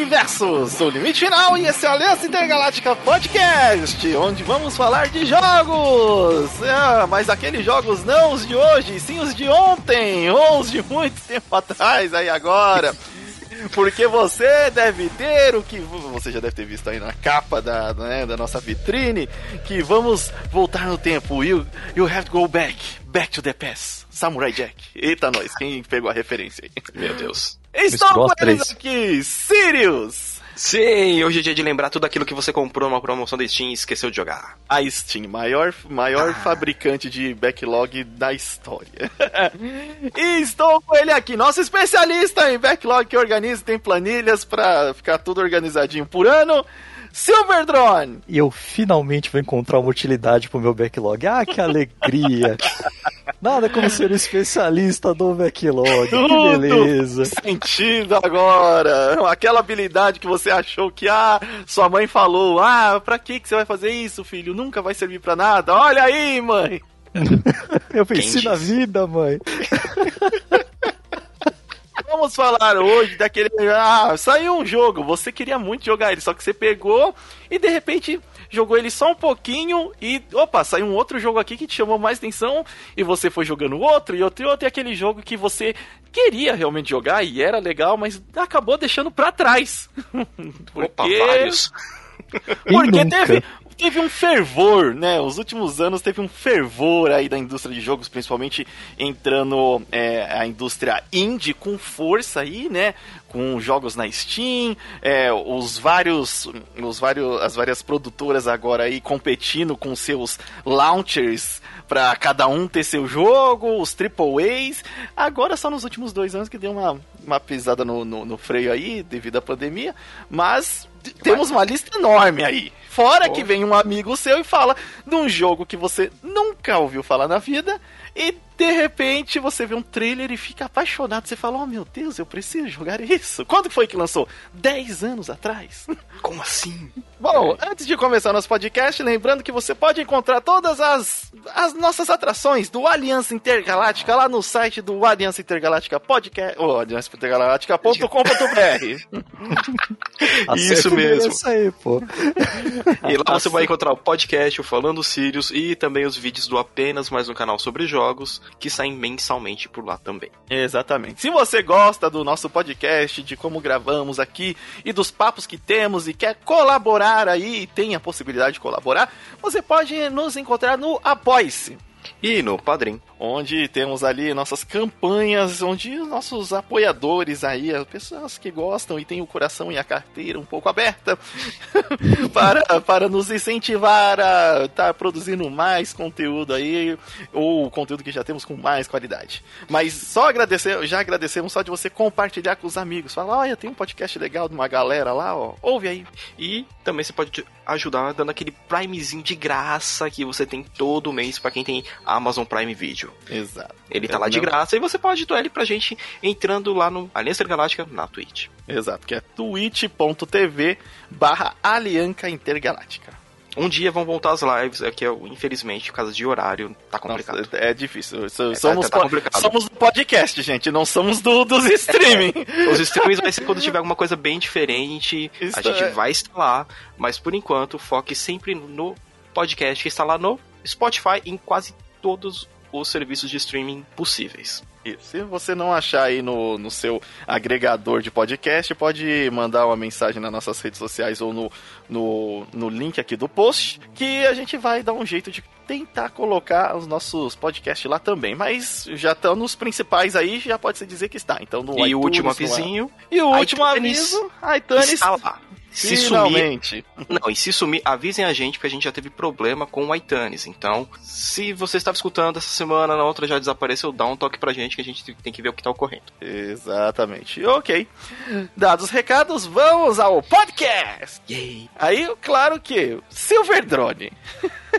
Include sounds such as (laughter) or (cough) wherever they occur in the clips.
universos do Limite Final e esse é o Aliança Intergaláctica Podcast, onde vamos falar de jogos. É, mas aqueles jogos não os de hoje, sim os de ontem, ou os de muito tempo atrás, aí agora. Porque você deve ter o que você já deve ter visto aí na capa da, né, da nossa vitrine, que vamos voltar no tempo. You, you have to go back, back to the past. Samurai Jack. Eita, nós, quem pegou a referência aí? Meu Deus. Estou com eles aqui, Sirius! Sim, hoje é dia de lembrar tudo aquilo que você comprou numa promoção da Steam e esqueceu de jogar. A Steam, maior, maior ah. fabricante de backlog da história. (laughs) e estou com ele aqui, nosso especialista em backlog que organiza e tem planilhas para ficar tudo organizadinho por ano. Silver Drone! E eu finalmente vou encontrar uma utilidade pro meu backlog. Ah, que alegria! (laughs) Nada como ser um especialista do backlog. Tudo que beleza. Sentido agora. Aquela habilidade que você achou que, ah, sua mãe falou, ah, pra que, que você vai fazer isso, filho? Nunca vai servir pra nada. Olha aí, mãe! (laughs) eu venci na vida, mãe. (laughs) Vamos falar hoje daquele. Ah, saiu um jogo, você queria muito jogar ele, só que você pegou e de repente jogou ele só um pouquinho e, opa, saiu um outro jogo aqui que te chamou mais atenção e você foi jogando outro e outro e outro, e aquele jogo que você queria realmente jogar e era legal, mas acabou deixando para trás. (laughs) Porque... Opa, vários. Porque teve, teve um fervor, né? Os últimos anos teve um fervor aí da indústria de jogos, principalmente entrando é, a indústria indie com força aí, né? Com jogos na Steam, é, os vários, os vários, as várias produtoras agora aí competindo com seus launchers para cada um ter seu jogo, os triple A's. Agora só nos últimos dois anos que deu uma, uma pisada no, no, no freio aí devido à pandemia, mas temos uma lista enorme aí. Fora que vem um amigo seu e fala de um jogo que você nunca ouviu falar na vida e de repente você vê um trailer e fica apaixonado. Você fala, oh meu Deus, eu preciso jogar isso. Quando foi que lançou? 10 anos atrás? (laughs) Como assim? Bom, é. antes de começar nosso podcast, lembrando que você pode encontrar todas as, as nossas atrações do Aliança Intergaláctica lá no site do Aliança Intergaláctica Podcast, ou oh, aliançaintergaláctica.com.br. (laughs) isso mesmo. Isso aí, pô. e lá você vai encontrar o podcast, o Falando Sirius e também os vídeos do Apenas Mais um Canal sobre Jogos que saem mensalmente por lá também. Exatamente. Se você gosta do nosso podcast, de como gravamos aqui e dos papos que temos e quer colaborar aí, tem a possibilidade de colaborar, você pode nos encontrar no Apoice. E no Padrim onde temos ali nossas campanhas, onde nossos apoiadores aí, as pessoas que gostam e têm o coração e a carteira um pouco aberta (laughs) para, para nos incentivar a estar tá produzindo mais conteúdo aí, ou conteúdo que já temos com mais qualidade. Mas só agradecer, já agradecemos só de você compartilhar com os amigos, falar, olha, tem um podcast legal de uma galera lá, ó, ouve aí. E também você pode ajudar dando aquele primezinho de graça que você tem todo mês para quem tem Amazon Prime Video. Exato. Ele tá lá de graça e você pode doar ele pra gente entrando lá no Aliança Intergaláctica na Twitch. Exato, que é twitch.tv barra Aliança Intergaláctica. Um dia vão voltar as lives, é que eu, infelizmente, por causa de horário, tá complicado. Nossa, é difícil. É, somos, tá, tá complicado. somos do podcast, gente, não somos do, dos streaming. Os streamings vai ser quando tiver alguma coisa bem diferente, Isso a gente é... vai estar lá, mas por enquanto, foque sempre no podcast que está lá no Spotify em quase todos os serviços de streaming possíveis. E se você não achar aí no, no seu agregador de podcast, pode mandar uma mensagem nas nossas redes sociais ou no, no, no link aqui do post, que a gente vai dar um jeito de tentar colocar os nossos podcasts lá também. Mas já estão nos principais aí, já pode se dizer que está. Então no E iTunes, o último avisinho. E o último aviso, iTunes está lá. Se Finalmente. sumir. Não, e se sumir, avisem a gente, porque a gente já teve problema com o iTunes. Então, se você estava escutando essa semana, na outra já desapareceu, dá um toque pra gente que a gente tem que ver o que tá ocorrendo. Exatamente. Ok. Dados os recados, vamos ao podcast! Yay! Aí, claro que, Silver Drone.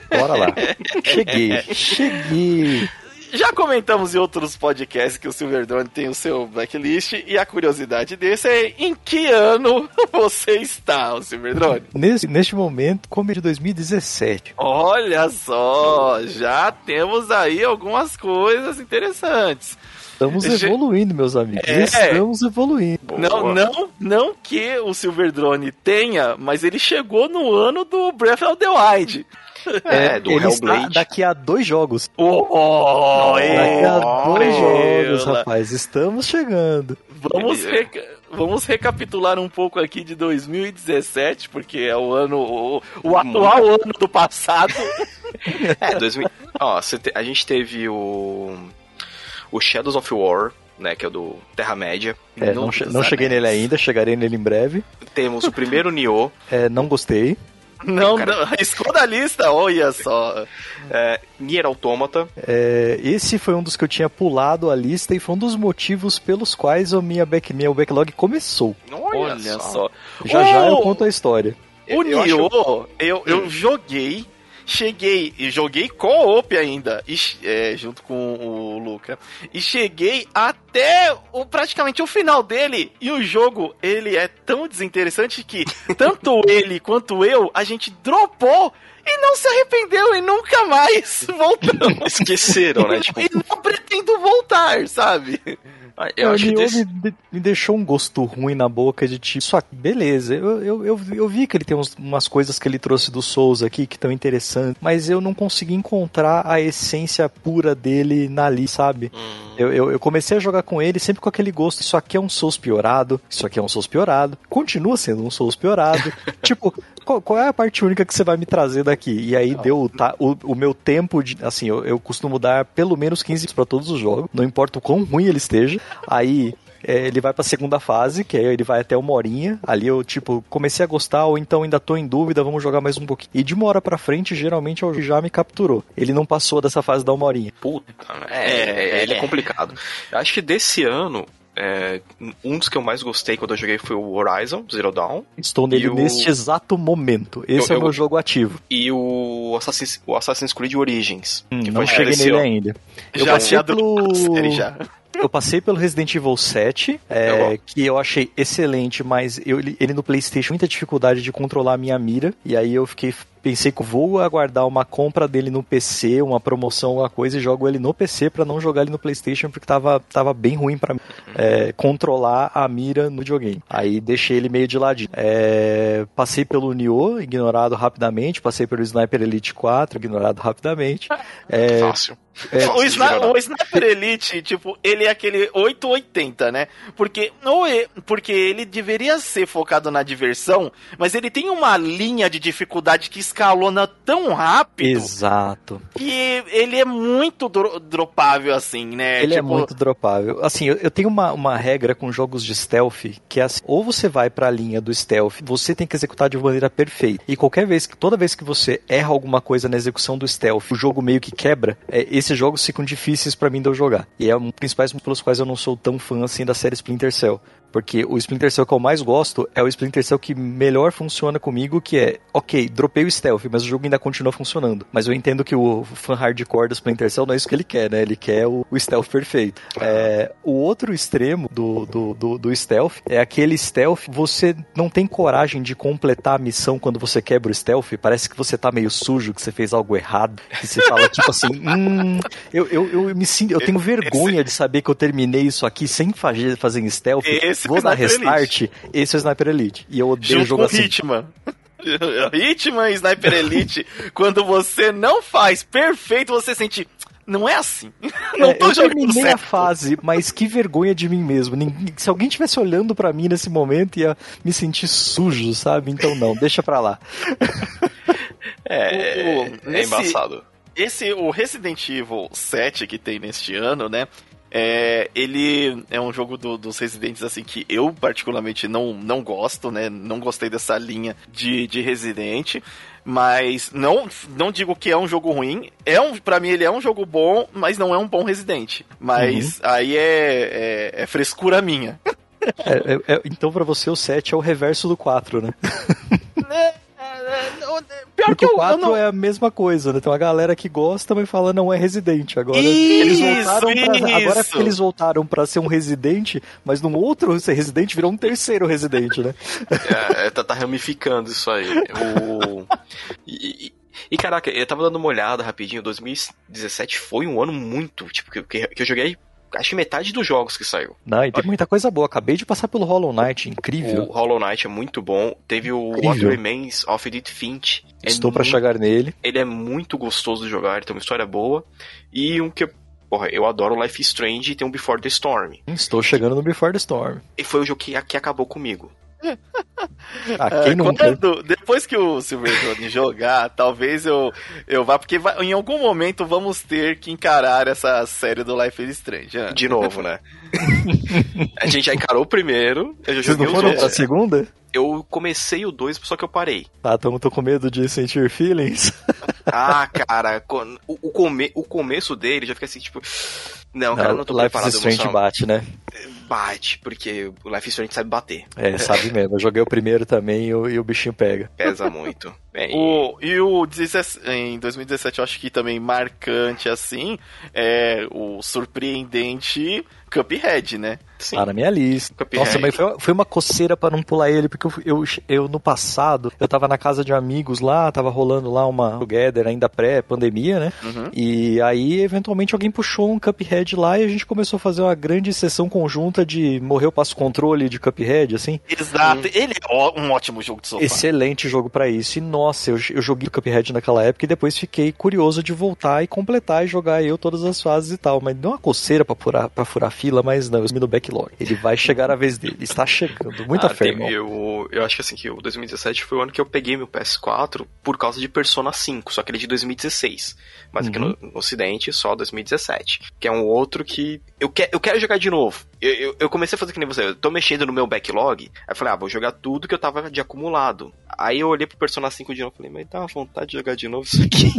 Bora lá. (laughs) Cheguei. Cheguei já comentamos em outros podcasts que o Silverdrone tem o seu blacklist e a curiosidade desse é em que ano (laughs) você está, o Silverdrone? Nesse, neste momento, como é de 2017. Olha só, já temos aí algumas coisas interessantes. Estamos evoluindo, meus amigos. É. Estamos evoluindo. Não, não, não que o Silver Drone tenha, mas ele chegou no ano do Breath of the Wild. É, do ele Hellblade. Está daqui a dois jogos. Oh, oh, daqui a dois jogos, rapaz. Estamos chegando. Vamos, reca vamos recapitular um pouco aqui de 2017, porque é o ano. O, o atual ano do passado. (laughs) é, 2000, ó, a gente teve o. O Shadows of War, né, que é o do Terra-média. É, não, não cheguei nele ainda, chegarei nele em breve. Temos o primeiro Nioh. É, não gostei. Não, (laughs) cara... não, esconda a lista, olha só. É, Nier Automata. É, esse foi um dos que eu tinha pulado a lista e foi um dos motivos pelos quais o minha back, meu backlog começou. Olha, olha só. só. Já oh, já eu conto a história. O Nioh, eu, acho... eu, eu joguei cheguei e joguei co-op ainda, e, é, junto com o Luca. E cheguei até o, praticamente o final dele. E o jogo, ele é tão desinteressante que (laughs) tanto ele quanto eu, a gente dropou e não se arrependeu e nunca mais (laughs) voltamos. Esqueceram, né? (laughs) Tipo... E não pretendo voltar, sabe? Ah, eu acho desse... me, deixou um gosto ruim na boca de tipo, só que beleza, eu, eu, eu, eu, vi que ele tem uns, umas coisas que ele trouxe do Souls aqui que estão interessantes, mas eu não consegui encontrar a essência pura dele na ali, sabe? Hum. Eu, eu, eu, comecei a jogar com ele sempre com aquele gosto, isso aqui é um Souls piorado, isso aqui é um Souls piorado, continua sendo um Souls piorado. (laughs) tipo, qual, qual, é a parte única que você vai me trazer daqui? E aí não. deu tá, o, o, meu tempo de. Assim, eu, eu costumo dar pelo menos 15 para todos os jogos, não importa o quão ruim ele esteja. Aí é, ele vai pra segunda fase, que aí ele vai até uma horinha. Ali eu, tipo, comecei a gostar, ou então ainda tô em dúvida, vamos jogar mais um pouquinho. E de uma hora pra frente, geralmente o já me capturou. Ele não passou dessa fase da uma horinha. Puta, é, é, ele é complicado. Eu acho que desse ano, é, um dos que eu mais gostei quando eu joguei foi o Horizon Zero Dawn. Estou nele o... neste exato momento. Esse eu, é o meu jogo ativo. E o Assassin's, o Assassin's Creed Origins. Hum, que não cheguei nele ano. ainda. Eu já, passei já pelo... Já. Eu passei pelo Resident Evil 7, é, que eu achei excelente, mas eu, ele no PlayStation muita dificuldade de controlar a minha mira, e aí eu fiquei pensei que vou aguardar uma compra dele no PC, uma promoção, alguma coisa, e jogo ele no PC para não jogar ele no PlayStation, porque tava, tava bem ruim para mim é, controlar a mira no videogame. Aí deixei ele meio de ladinho. É, passei pelo Nioh, ignorado rapidamente, passei pelo Sniper Elite 4, ignorado rapidamente. É, (laughs) Fácil. É, o, Sna o, Sniper Elite, tipo, ele é aquele 880, né? Porque, ou é, porque ele deveria ser focado na diversão, mas ele tem uma linha de dificuldade que escalona tão rápido. Exato. Que ele é muito dro dropável, assim, né? Ele é tipo... é muito dropável. Assim, eu, eu, tenho uma, uma regra com jogos de stealth, que é assim, ou você vai pra linha do stealth, você tem que executar de maneira perfeita. E qualquer vez, toda vez que você erra alguma coisa na execução do stealth, o jogo meio que quebra, é, esses jogos ficam difíceis para mim de eu jogar. E é um dos principais pelos quais eu não sou tão fã assim da série Splinter Cell. Porque o Splinter Cell que eu mais gosto é o Splinter Cell que melhor funciona comigo, que é, ok, dropei o stealth, mas o jogo ainda continua funcionando. Mas eu entendo que o fã hardcore do Splinter Cell não é isso que ele quer, né? Ele quer o, o stealth perfeito. É, o outro extremo do, do, do, do, stealth é aquele stealth, você não tem coragem de completar a missão quando você quebra o stealth, parece que você tá meio sujo, que você fez algo errado, que você fala tipo assim, (laughs) hum, eu, eu, eu me sinto, eu tenho vergonha de saber que eu terminei isso aqui sem fazer, fazer stealth. Esse esse Vou é dar restart, Elite. esse é o Sniper Elite. E eu odeio Junto o jogo com assim. Hitman. (laughs) Hitman e Sniper Elite, (laughs) quando você não faz perfeito, você sente. Não é assim. (laughs) Não é, tô eu terminei certo. a fase, mas que vergonha de mim mesmo. Se alguém tivesse olhando para mim nesse momento, ia me sentir sujo, sabe? Então não, deixa pra lá. É, o, o, é embaçado. Esse, o Resident Evil 7 que tem neste ano, né? É, ele é um jogo do, dos Residentes, assim, que eu particularmente não, não gosto, né? Não gostei dessa linha de, de Resident. Mas não, não digo que é um jogo ruim. É um, para mim, ele é um jogo bom, mas não é um bom Resident. Mas uhum. aí é, é, é, frescura minha. (laughs) É, é, é então, para você, o 7 é o reverso do 4, né? (laughs) É, Pior Porque que eu, o 4 não... é a mesma coisa, né? Tem uma galera que gosta, mas fala não é residente. Agora isso, eles voltaram pra, Agora que eles voltaram pra ser um residente, mas num outro ser residente virou um terceiro residente, né? É, é, tá, tá ramificando isso aí. O... E, e, caraca, eu tava dando uma olhada rapidinho, 2017 foi um ano muito, tipo, que, que eu joguei acho que metade dos jogos que saiu. Não, e tem muita coisa boa. Acabei de passar pelo Hollow Knight, incrível. O Hollow Knight é muito bom. Teve o incrível. What Remains of Edith Finch. É Estou para chegar nele. Ele é muito gostoso de jogar, ele tem uma história boa. E um que Porra, eu adoro Life is Strange e tem um Before the Storm. Estou chegando no Before the Storm. E foi o jogo que, que acabou comigo. (laughs) ah, quem nunca? Quando, depois que o Silverstone jogar, (laughs) talvez eu, eu vá, porque vai, em algum momento vamos ter que encarar essa série do Life is Strange. Né? De novo, né? (laughs) a gente já encarou o primeiro. Eu já Vocês não foram a segunda? Eu comecei o 2, só que eu parei. Tá, então tô com medo de sentir feelings. (laughs) ah, cara, o, o, come, o começo dele já fica assim, tipo. Não, cara, não, não tô Life preparado. Life is Strange bate, né? Bate, porque o Life is Strange sabe bater. É, sabe (laughs) mesmo. Eu joguei o primeiro também e o, e o bichinho pega. Pesa (laughs) muito. Bem, o, e o 17, em 2017 eu acho que também marcante assim é o surpreendente Cuphead, né? Sim. Tá na minha lista. Cuphead. Nossa, mas foi, foi uma coceira para não pular ele, porque eu, eu, eu, no passado, eu tava na casa de amigos lá, tava rolando lá uma together ainda pré-pandemia, né? Uhum. E aí, eventualmente, alguém puxou um Cuphead lá e a gente começou a fazer uma grande sessão conjunta de morrer o passo controle de Cuphead, assim. Exato, uhum. ele é um ótimo jogo de sofá. Excelente jogo para isso. E nossa, eu, eu joguei Cuphead naquela época e depois fiquei curioso de voltar e completar e jogar eu todas as fases e tal. Mas deu uma coceira pra furar, pra furar fila, mas não, eu no backlog. Ele vai chegar a vez dele. Está chegando. Muita ah, fé, tem, eu, eu acho que assim, que o 2017 foi o ano que eu peguei meu PS4 por causa de Persona 5, só que ele é de 2016. Mas uhum. aqui no, uhum. no, Ocidente, só 2017. Que é um outro que eu, que, eu quero jogar de novo. Eu, eu, eu, comecei a fazer que nem você. Eu tô mexendo no meu backlog. Aí eu falei, ah, vou jogar tudo que eu tava de acumulado. Aí eu olhei pro Persona 5 de novo e falei, mas dá uma vontade de jogar de novo isso aqui.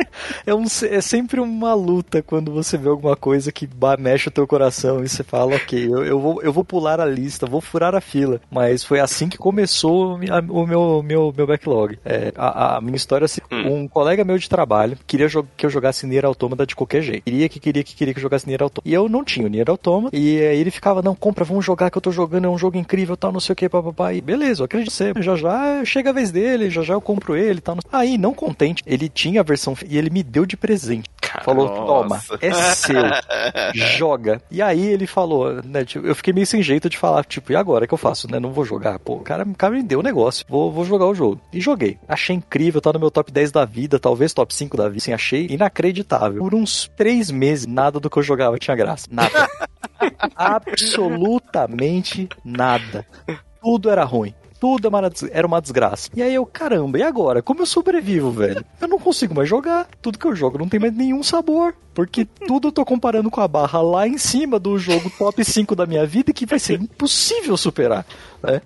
(laughs) é, um, é sempre uma luta quando você vê alguma coisa que mexe o teu coração e você fala, ok, eu, eu, vou, eu vou pular a lista, vou furar a fila. Mas foi assim que começou o meu, meu, meu backlog. É, a, a, minha história, assim, hum. um colega meu de trabalho queria que eu jogasse Nier Automata de qualquer jeito. Queria que queria que queria que eu jogasse Nier Automata. E eu não tinha o Nier Automata. E aí ele ficava, não, compra, vamos jogar que eu tô jogando, é um jogo incrível, tal, não sei o que, papapá. E beleza, eu acredito você. Já já chega a vez dele, já já eu compro ele, tal. Aí, não contente, ele tinha a versão e ele me deu de presente. Falou, toma, é seu, (laughs) joga. E aí ele falou, né, tipo, eu fiquei meio sem jeito de falar, tipo, e agora, que eu faço, né? Não vou jogar. Pô, o cara, o cara me deu o negócio, vou, vou jogar o jogo. E joguei. Achei incrível, tá no meu top 10 da vida, talvez top 5 da vida, assim, achei inacreditável. Por uns três meses, nada do que eu jogava tinha graça. Nada. (laughs) Absolutamente nada. Tudo era ruim tudo é era uma desgraça. E aí eu, caramba, e agora? Como eu sobrevivo, velho? Eu não consigo mais jogar. Tudo que eu jogo não tem mais nenhum sabor. Porque (laughs) tudo eu tô comparando com a barra lá em cima do jogo top 5 da minha vida que vai ser impossível superar. Né?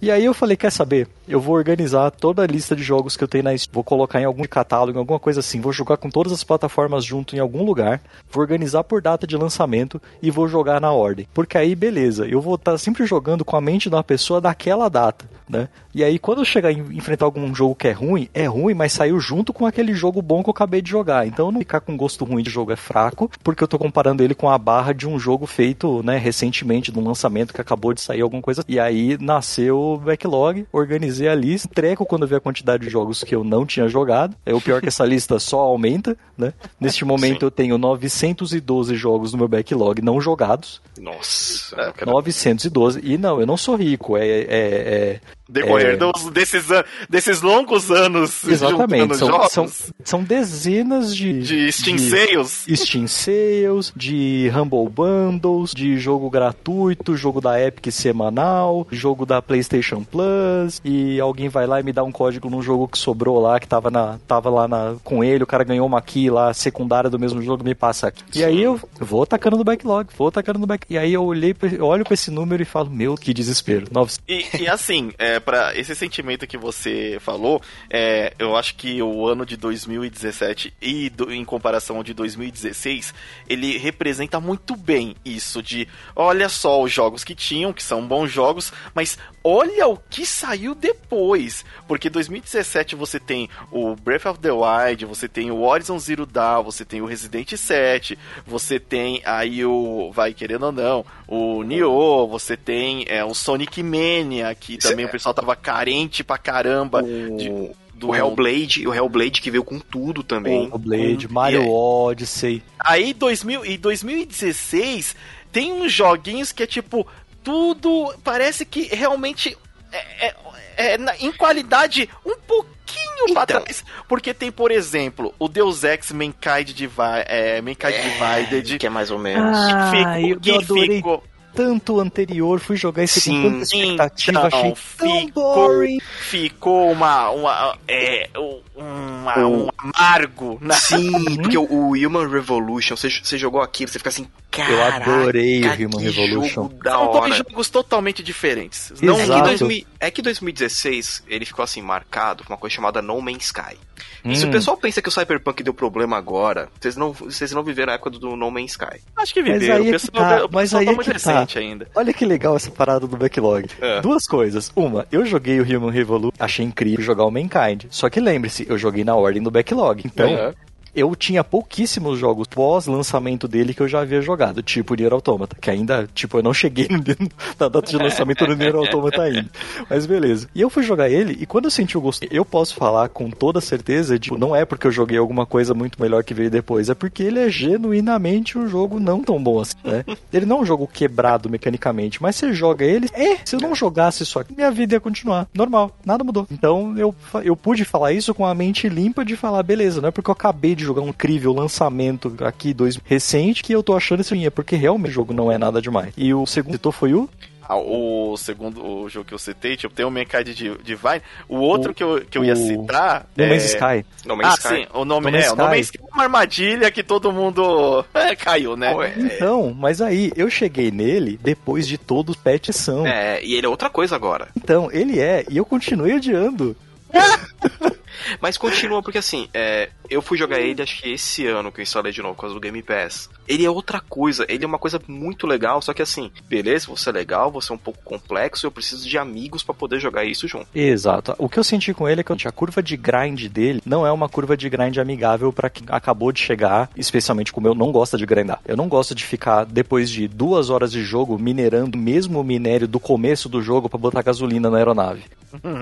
E aí eu falei, quer saber? Eu vou organizar toda a lista de jogos que eu tenho na Steam, vou colocar em algum catálogo, em alguma coisa assim, vou jogar com todas as plataformas junto em algum lugar, vou organizar por data de lançamento e vou jogar na ordem. Porque aí, beleza, eu vou estar tá sempre jogando com a mente de uma pessoa daquela data, né? E aí, quando eu chegar e enfrentar algum jogo que é ruim, é ruim, mas saiu junto com aquele jogo bom que eu acabei de jogar. Então, não ficar com gosto ruim de jogo é fraco, porque eu tô comparando ele com a barra de um jogo feito, né, recentemente, de um lançamento que acabou de sair alguma coisa. E aí, nasceu backlog, organizei a lista, treco quando vi a quantidade de jogos que eu não tinha jogado. É o pior que essa (laughs) lista só aumenta, né? Neste momento Sim. eu tenho 912 jogos no meu backlog não jogados. Nossa. 912. E não, eu não sou rico, é, é, é Decorrer é... dos, desses, desses longos anos. (laughs) Exatamente. São, são, são, dezenas de. De Steam de Sales. Steam Sales, de Humble Bundles, de jogo gratuito, jogo da Epic semanal, jogo da PlayStation Plus. E alguém vai lá e me dá um código num jogo que sobrou lá, que tava, na, tava lá na, com ele, o cara ganhou uma key lá secundária do mesmo jogo, me passa aqui. E aí eu vou tacando no backlog, vou tacando no backlog. E aí eu olhei, eu olho pra esse número e falo, meu, que desespero. E, e assim, é, é, para esse sentimento que você falou, é, eu acho que o ano de 2017 e do, em comparação ao de 2016, ele representa muito bem isso de, olha só os jogos que tinham, que são bons jogos, mas olha o que saiu depois, porque 2017 você tem o Breath of the Wild, você tem o Horizon Zero Dawn, você tem o Resident 7, você tem aí o, vai querendo ou não, o Nioh, você tem é, o Sonic Mania, que também Cê... o pessoal tava carente pra caramba. O... De do... O Hellblade, o Hellblade que veio com tudo também. O Hellblade, Mario é... Odyssey. Aí 2000, em 2016 tem uns joguinhos que é tipo tudo parece que realmente é, é, é em qualidade um pouquinho então, pra trás. Porque tem, por exemplo, o Deus Ex Mankind, Divi é, Mankind é, Divided. Que é mais ou menos. Ah, que ficou, que ficou tanto anterior, fui jogar esse Sim, com tanta expectativa, então, achei tão boring. Ficou uma, uma, é, uma, um amargo. Na... Sim, (laughs) porque o, o, Human Revolution, você, você jogou aqui, você fica assim, cara. Eu adorei o Human Revolution. São dois jogos totalmente diferentes. Não, Exato. É, que é que 2016 ele ficou assim marcado por uma coisa chamada No Man's Sky. Hum. E se o hum. pessoal pensa que o Cyberpunk deu problema agora, vocês não, vocês não viveram a época do No Man's Sky. Acho que viveram. Mas aí é que tá, mas aí tá muito tá. Recente ainda. Olha que legal essa parada do backlog. É. Duas coisas. Uma, eu joguei o Human Revolution, achei incrível jogar o Mankind. Só que lembre-se, eu joguei na ordem do backlog. Então, é eu tinha pouquíssimos jogos pós-lançamento dele que eu já havia jogado, tipo Nier Automata, que ainda, tipo, eu não cheguei (laughs) na data de lançamento do Nier Automata ainda. Mas beleza. E eu fui jogar ele, e quando eu senti o gosto, eu posso falar com toda certeza, tipo, não é porque eu joguei alguma coisa muito melhor que veio depois, é porque ele é genuinamente um jogo não tão bom assim, né? Ele não é um jogo quebrado mecanicamente, mas você joga ele, é, se eu não jogasse isso aqui, minha vida ia continuar, normal, nada mudou. Então eu, eu pude falar isso com a mente limpa de falar, beleza, não é porque eu acabei de de jogar um incrível lançamento aqui, dois recente, que eu tô achando isso é porque realmente o jogo não é nada demais. E o segundo citou foi o ah, o segundo o jogo que eu citei, tipo, tem o Mankind de Divine. O outro o, que, eu, que eu ia citar. No Man's é... Sky. No Man's ah, Sky. sim, o nome, no é, o nome Sky é uma armadilha que todo mundo é, caiu, né? Então, mas aí eu cheguei nele depois de todos os patches são. É, e ele é outra coisa agora. Então, ele é, e eu continuei odiando. (laughs) Mas continua, porque assim, é, eu fui jogar ele acho que esse ano que eu instalei de novo, por causa do Game Pass. Ele é outra coisa, ele é uma coisa muito legal, só que assim, beleza, você é legal, você é um pouco complexo, eu preciso de amigos para poder jogar isso junto. Exato. O que eu senti com ele é que a curva de grind dele não é uma curva de grind amigável para quem acabou de chegar, especialmente como eu não gosto de grindar. Eu não gosto de ficar, depois de duas horas de jogo, minerando o mesmo minério do começo do jogo para botar gasolina na aeronave.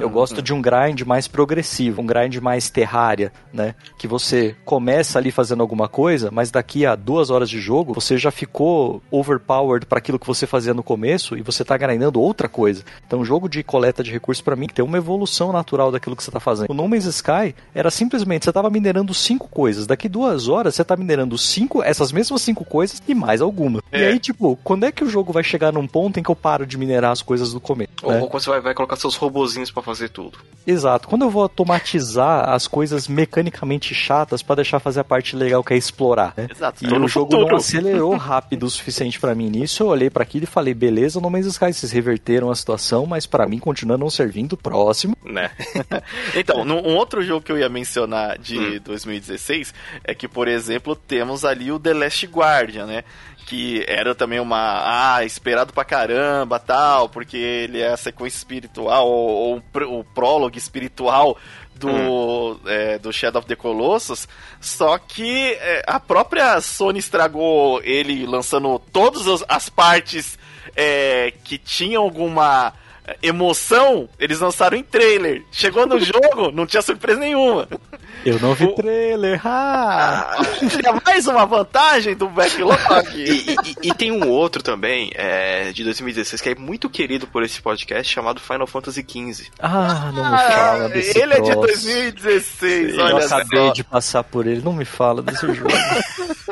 Eu gosto de um grind mais progressivo, um grind mais terrária, né? Que você começa ali fazendo alguma coisa, mas daqui a duas horas de jogo você já ficou overpowered para aquilo que você fazia no começo e você tá grindando outra coisa. Então, o jogo de coleta de recursos para mim tem uma evolução natural daquilo que você tá fazendo. O No Man's Sky era simplesmente você tava minerando cinco coisas, daqui duas horas você tá minerando cinco, essas mesmas cinco coisas e mais alguma. É. E aí, tipo, quando é que o jogo vai chegar num ponto em que eu paro de minerar as coisas do começo? Ou, né? ou você vai, vai colocar seus robozinhos para fazer tudo. Exato. Quando eu vou automatizar as coisas mecanicamente chatas para deixar fazer a parte legal que é explorar. Né? Exato. E o jogo futuro. não acelerou rápido o suficiente para mim nisso. Eu olhei para aquilo e falei, beleza, no Man's Sky vocês reverteram a situação, mas para mim continua não servindo. Próximo. Né? (laughs) então, um outro jogo que eu ia mencionar de hum. 2016 é que, por exemplo, temos ali o The Last Guardian, né? Que era também uma ah, esperado pra caramba, tal, porque ele é a sequência espiritual ou, ou o prólogo espiritual do, hum. é, do Shadow of the Colossus, só que é, a própria Sony estragou ele lançando todas as partes é, que tinham alguma emoção, eles lançaram em trailer. Chegou no (laughs) jogo, não tinha surpresa nenhuma. Eu não vi o... trailer. Ah. Seria mais uma vantagem do backlog. (laughs) e, e, e, tem um outro também, é, de 2016, que é muito querido por esse podcast, chamado Final Fantasy XV. Ah, não me fala desse Ele troço. é de 2016, olha Eu acabei só. de passar por ele, não me fala desse jogo.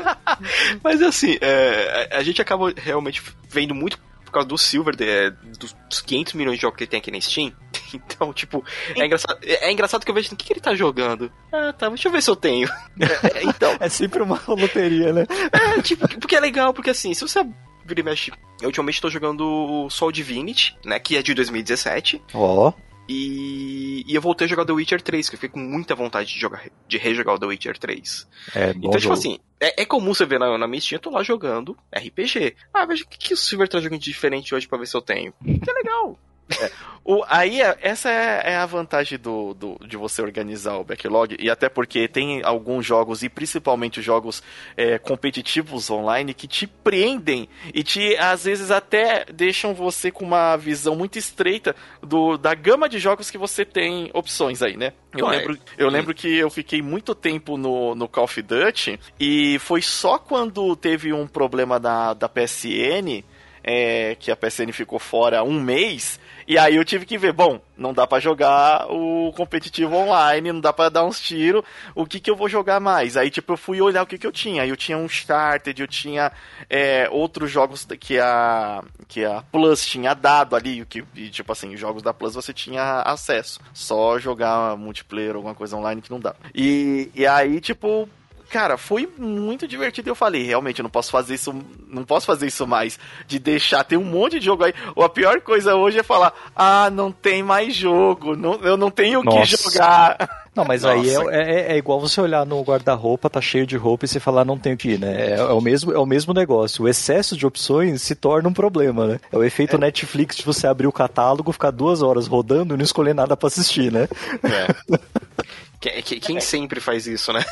(laughs) Mas assim, é, a gente acaba realmente vendo muito por causa do Silver, de, dos 500 milhões de jogos que ele tem aqui na Steam. (laughs) Então, tipo, é engraçado, é engraçado que eu vejo o que, que ele tá jogando. Ah, tá, deixa eu ver se eu tenho. (laughs) É, é, então. é sempre uma loteria, né? É, tipo, porque é legal, porque assim, se você vira e mexe. Eu ultimamente tô jogando Soul Divinity, né? Que é de 2017. Ó. Oh. E, e, eu voltei a jogar The Witcher 3, que eu fiquei com muita vontade de jogar, de rejogar o The Witcher 3. É, então, tipo jogo. assim, é, é, comum você ver na, na minha Steam, eu tô lá jogando RPG. Ah, veja o que, que o Silver tá jogando de diferente hoje pra ver se eu tenho. Que é legal. É. O, aí, é, essa é, é, a vantagem do, do, de você organizar o backlog, e até porque tem alguns jogos, e principalmente jogos é, competitivos online, que te prendem e te, às vezes, até deixam você com uma visão muito estreita do, da gama de jogos que você tem opções aí, né? Eu, lembro, eu lembro que eu fiquei muito tempo no, no Call of Duty, e foi só quando teve um problema da, da PSN, é, que a PSN ficou fora um mês, e aí eu tive que ver, bom, não dá para jogar o competitivo online, não dá para dar uns tiros, o que que eu vou jogar mais? Aí, tipo, eu fui olhar o que que eu tinha. Aí eu tinha um Started, eu tinha é, outros jogos que a, que a Plus tinha dado ali, que, e, tipo assim, jogos da Plus você tinha acesso. Só jogar multiplayer, alguma coisa online que não dá. E, e aí, tipo, cara, foi muito divertido. Eu falei, realmente, eu não posso fazer isso, não posso fazer isso mais. De deixar, tem um monte de jogo aí. Ou a pior coisa hoje é falar, ah, não tem mais jogo, não, eu não tenho o que jogar. Não, mas Nossa. aí é, é, é, igual você olhar no guarda-roupa, tá cheio de roupa e você falar não tenho que ir, né? É, é, o mesmo, é o mesmo negócio. O excesso de opções se torna um problema, né? É o efeito é. Netflix de você abrir o catálogo, ficar duas horas rodando e não escolher nada para assistir, né? É. Quem sempre faz isso, né?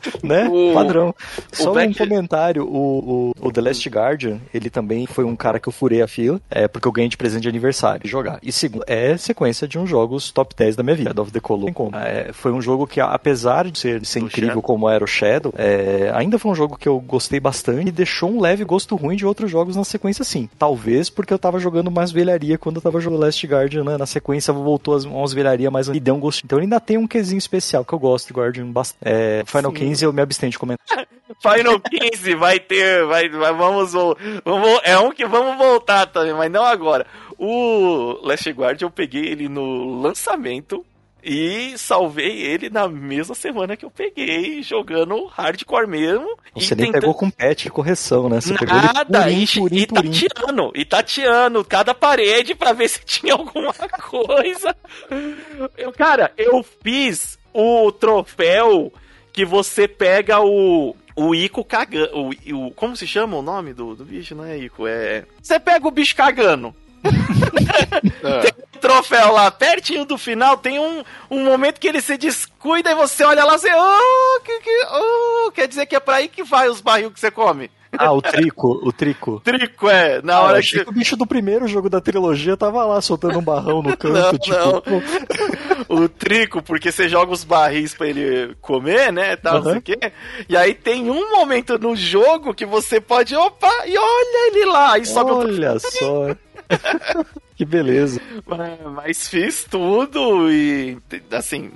(laughs) né? O, Padrão. Só um comentário, o, o, o, The Last Guardian, ele também foi um cara que eu furei a fila, é porque eu ganhei de presente de aniversário jogar. E segundo, é sequência de uns jogos top 10 da minha vida, of the Color. É, foi um jogo que, apesar de ser, de ser incrível Shadow. como era o Shadow, é, ainda foi um jogo que eu gostei bastante e deixou um leve gosto ruim de outros jogos na sequência, sim. Talvez porque eu tava jogando mais velharia quando eu tava jogando Last Guardian, né? Na sequência voltou umas velharia, mas me deu um gosto. Então ele ainda tem um quesinho especial que eu gosto de Guardian bastante. É, Final sim. 15 eu me abstenho de comentar. (laughs) Final 15 vai ter, vai, vai vamos, vamos, é um que vamos voltar também, mas não agora. O Last Guard eu peguei ele no lançamento e salvei ele na mesma semana que eu peguei, jogando hardcore mesmo. Você nem tenta... pegou com patch de correção, né? Você Nada, pegou ele purinho, e, purinho. e tateando, e tateando cada parede para ver se (laughs) tinha alguma coisa. Eu, cara, eu fiz o troféu que você pega o. O Ico cagando. O, o, como se chama o nome do, do bicho? Não é Ico, é. Você pega o bicho cagando. (laughs) é. Tem um troféu lá pertinho do final, tem um, um momento que ele se descuida e você olha lá e oh, que, que, oh, quer dizer que é pra aí que vai os barril que você come. Ah, o Trico, o Trico. Trico, é. Na ah, hora que... que... o bicho do primeiro jogo da trilogia tava lá soltando um barrão no (laughs) canto, não, tipo. Não. o Trico, porque você joga os barris pra ele comer, né? Tal, uhum. não sei o quê. E aí tem um momento no jogo que você pode. Opa, e olha ele lá. E sobe olha o (laughs) só. (laughs) que beleza. Mas, mas fiz tudo e assim,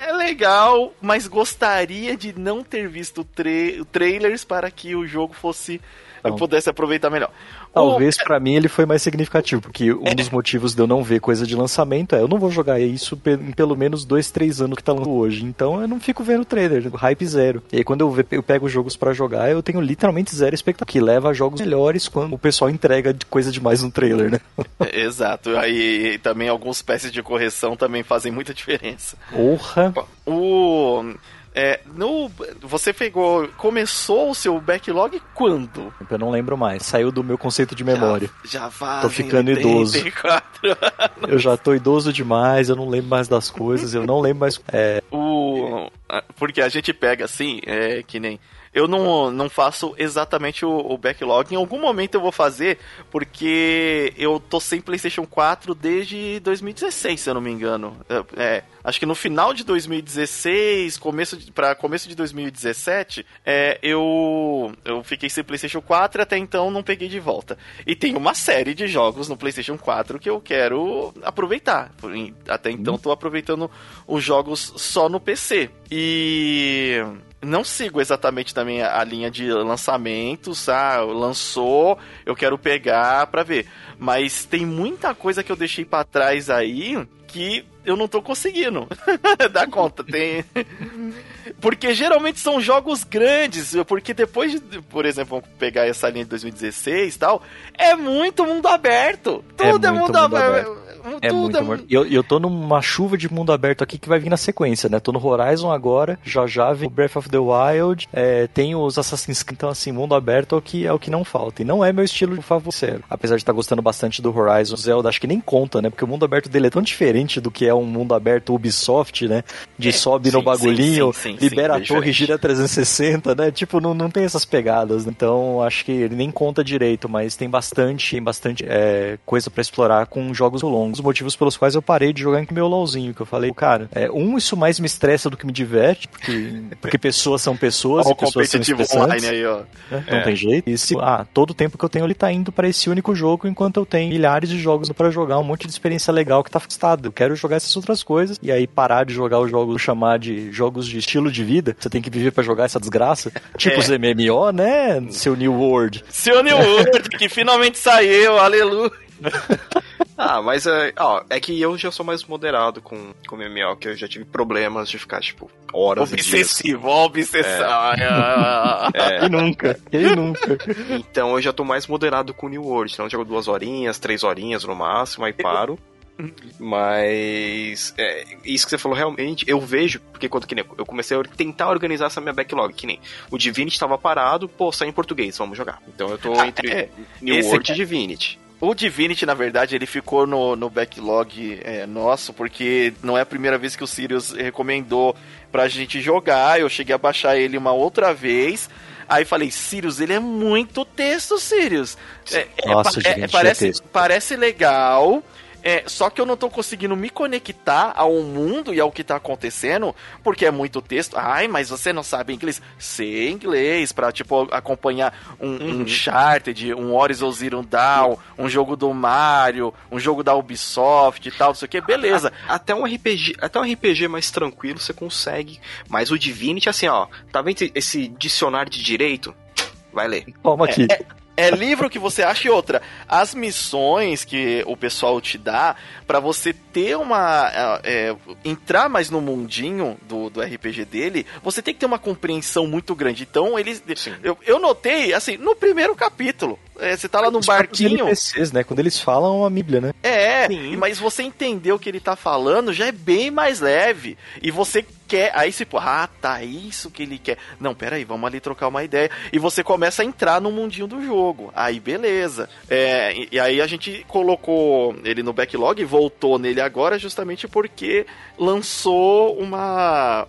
é, legal, mas gostaria de não ter visto tra trailers para que o jogo fosse eu pudesse aproveitar melhor. Talvez para mim ele foi mais significativo, porque um é. dos motivos de eu não ver coisa de lançamento é eu não vou jogar isso em pelo menos dois, três anos que tá lançando hoje. Então eu não fico vendo trailer, hype zero. E aí quando eu, eu pego jogos para jogar, eu tenho literalmente zero expectativa, que leva a jogos melhores quando o pessoal entrega coisa demais no trailer, né? (laughs) Exato. Aí também alguns peças de correção também fazem muita diferença. Porra! O é, no, você pegou. Começou o seu backlog quando? Eu não lembro mais. Saiu do meu conceito de memória. Já, já Tô ficando idoso. Eu já tô idoso demais, eu não lembro mais das coisas, eu não lembro mais. É... O, porque a gente pega assim, é que nem eu não, não faço exatamente o, o, backlog. Em algum momento eu vou fazer, porque eu tô sem PlayStation 4 desde 2016, se eu não me engano. É, é acho que no final de 2016, começo para começo de 2017, é, eu, eu fiquei sem PlayStation 4 e até então não peguei de volta. E tem uma série de jogos no PlayStation 4 que eu quero aproveitar. Até então estou aproveitando os jogos só no PC. E não sigo exatamente também a, linha de lançamentos, ah, lançou, eu quero pegar pra ver. Mas tem muita coisa que eu deixei para trás aí que eu não tô conseguindo (laughs) dar conta. Tem. (laughs) Porque geralmente são jogos grandes, porque depois de, por exemplo, vamos pegar essa linha de 2016 e tal, é muito mundo aberto. Tudo é, é mundo, mundo aberto. aberto. É tudo é muito, é... Eu, eu tô numa chuva de mundo aberto aqui que vai vir na sequência, né? Tô no Horizon agora, já já vem o Breath of the Wild, é, tem os Assassin's Creed, então assim, mundo aberto é o que, é o que não falta. E não é meu estilo favorito, apesar de estar gostando bastante do Horizon. Zelda acho que nem conta, né? Porque o mundo aberto dele é tão diferente do que é um mundo aberto Ubisoft, né? De é, sobe sim, no bagulhinho, sim, sim, libera a torre, gira 360, né? Tipo, não, não tem essas pegadas. Né? Então acho que ele nem conta direito, mas tem bastante, tem bastante é, coisa para explorar com jogos longos dos motivos pelos quais eu parei de jogar com meu LOLzinho, que eu falei, cara, é, um, isso mais me estressa do que me diverte, porque, porque pessoas são pessoas e pessoas são estressantes. Aí, ó. Né? Não é. tem jeito. E se, ah, todo o tempo que eu tenho ele tá indo para esse único jogo, enquanto eu tenho milhares de jogos para jogar, um monte de experiência legal que tá afastado. Eu quero jogar essas outras coisas, e aí parar de jogar os jogos, chamar de jogos de estilo de vida, você tem que viver para jogar essa desgraça, (laughs) tipo é. os MMO, né, seu New World. Seu New World, que finalmente saiu, aleluia. (laughs) Ah, mas é, ó, é que eu já sou mais moderado com, com MMO, que eu já tive problemas de ficar, tipo, horas Obsessivo, obsessão. É. (laughs) é. E nunca, e nunca. Então eu já tô mais moderado com New World, então eu jogo duas horinhas, três horinhas no máximo, aí paro. Mas é, isso que você falou realmente, eu vejo, porque quando que nem, eu comecei a tentar organizar essa minha backlog, que nem o Divinity estava parado, pô, sai em português, vamos jogar. Então eu tô ah, entre é, New World e Divinity. O Divinity, na verdade, ele ficou no, no backlog é, nosso, porque não é a primeira vez que o Sirius recomendou pra gente jogar. Eu cheguei a baixar ele uma outra vez. Aí falei, Sirius, ele é muito texto, Sirius. É, é Nossa, é, gente, parece, parece legal, é, só que eu não tô conseguindo me conectar ao mundo e ao que tá acontecendo, porque é muito texto. Ai, mas você não sabe inglês? Sei inglês, pra, tipo, acompanhar um, uhum. um um Horizon Zero Dawn, um jogo do Mario, um jogo da Ubisoft e tal, não sei o que, beleza. Até um RPG, até um RPG mais tranquilo você consegue, mas o Divinity, assim, ó, tá vendo esse dicionário de direito? Vai ler. Toma aqui. É, é, é livro que você acha e outra. As missões que o pessoal te dá para você ter uma. É, é, entrar mais no mundinho do, do RPG dele, você tem que ter uma compreensão muito grande. Então, eles. Eu, eu notei, assim, no primeiro capítulo. É, você tá lá no Os barquinho. NPCs, né? Quando eles falam uma bíblia, né? É, Sim. mas você entender o que ele tá falando já é bem mais leve. E você quer. Aí você, ah, tá, isso que ele quer. Não, pera aí, vamos ali trocar uma ideia. E você começa a entrar no mundinho do jogo. Aí, beleza. É, e, e aí a gente colocou ele no backlog e voltou nele agora justamente porque lançou uma.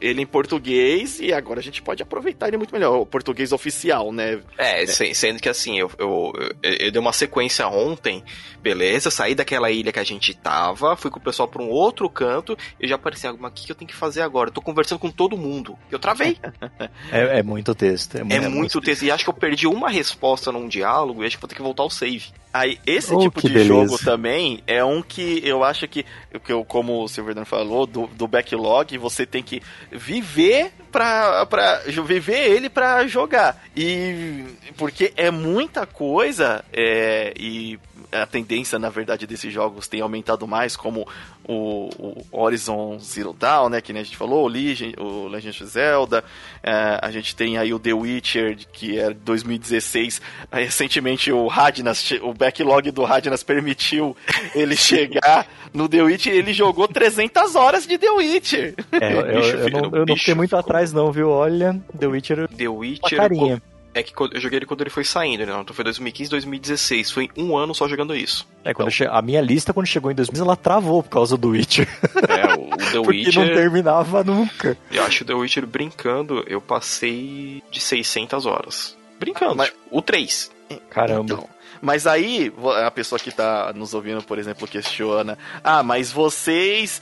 ele em português e agora a gente pode aproveitar ele muito melhor. O português oficial, né? É, é. sendo que assim, eu, eu, eu, eu dei uma sequência ontem, beleza, saí daquela ilha que a gente tava, fui com o pessoal pra um outro canto e já apareci alguma aqui que eu tenho que fazer agora. Eu tô conversando com todo mundo. Eu travei. (laughs) é, é, muito texto. É, muito, é muito, muito texto. texto. E acho que eu perdi uma resposta num diálogo e acho que vou ter que voltar ao save. Aí, esse oh, tipo de beleza. jogo também é um que eu acho que, que eu, como o Silverdan falou, do, do backlog, você tem que viver pra, pra viver ele pra jogar. E porque é muita coisa é, e a tendência, na verdade, desses jogos tem aumentado mais, como o, o Horizon Zero Dawn, né, que nem a gente falou, o Legend, o Legend of Zelda, é, a gente tem aí o The Witcher, que é 2016, recentemente o Radnas, o backlog do Radnas permitiu (laughs) ele chegar no The Witcher, ele jogou 300 horas de The Witcher. É, eu, eu, eu, não, eu não fiquei muito atrás não, viu? Olha, The Witcher... The Witcher... Carinha é que eu joguei ele quando ele foi saindo, né? Então foi 2015, 2016. Foi um ano só jogando isso. É, quando então... che... a minha lista, quando chegou em 2000, ela travou por causa do Witcher. É, o, (laughs) The Porque Witcher... não terminava nunca. Eu acho o The Witcher brincando, eu passei de 600 horas. Brincando, Mas... tipo, o 3. Caramba. Então, mas aí, a pessoa que tá nos ouvindo, por exemplo, questiona: Ah, mas vocês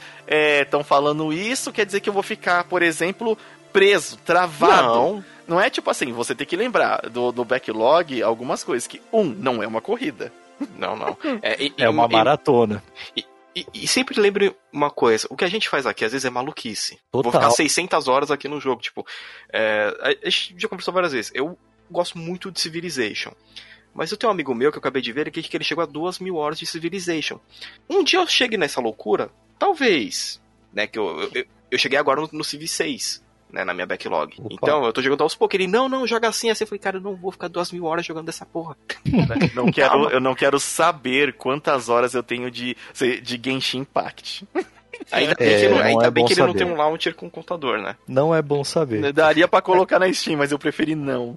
estão é, falando isso, quer dizer que eu vou ficar, por exemplo, preso, travado. Não. Não é tipo assim, você tem que lembrar do, do backlog algumas coisas. Que, um, não é uma corrida. Não, não. (laughs) É, e, é uma maratona. E, e, e, sempre lembre uma coisa, o que a gente faz aqui às vezes é maluquice. Total. Vou ficar 600 horas aqui no jogo, tipo, é, a gente já conversou várias vezes, eu gosto muito de Civilization. Mas eu tenho um amigo meu que eu acabei de ver que, que ele chegou a duas mil horas de Civilization. Um dia eu cheguei nessa loucura, talvez, né, que eu, eu, eu cheguei agora no, no Civ 6, né, na minha backlog. Opa. Então, eu tô jogando aos poucos. Ele, não, não, joga assim, assim. Eu falei, cara, eu não vou ficar duas mil horas jogando dessa porra. (laughs) não quero, eu não quero saber quantas horas eu tenho de, de Genshin Impact. (laughs) Ainda bem é, que, não, ainda é bem que ele não tem um launcher com computador, né? Não é bom saber. Daria para colocar na Steam, mas eu preferi não.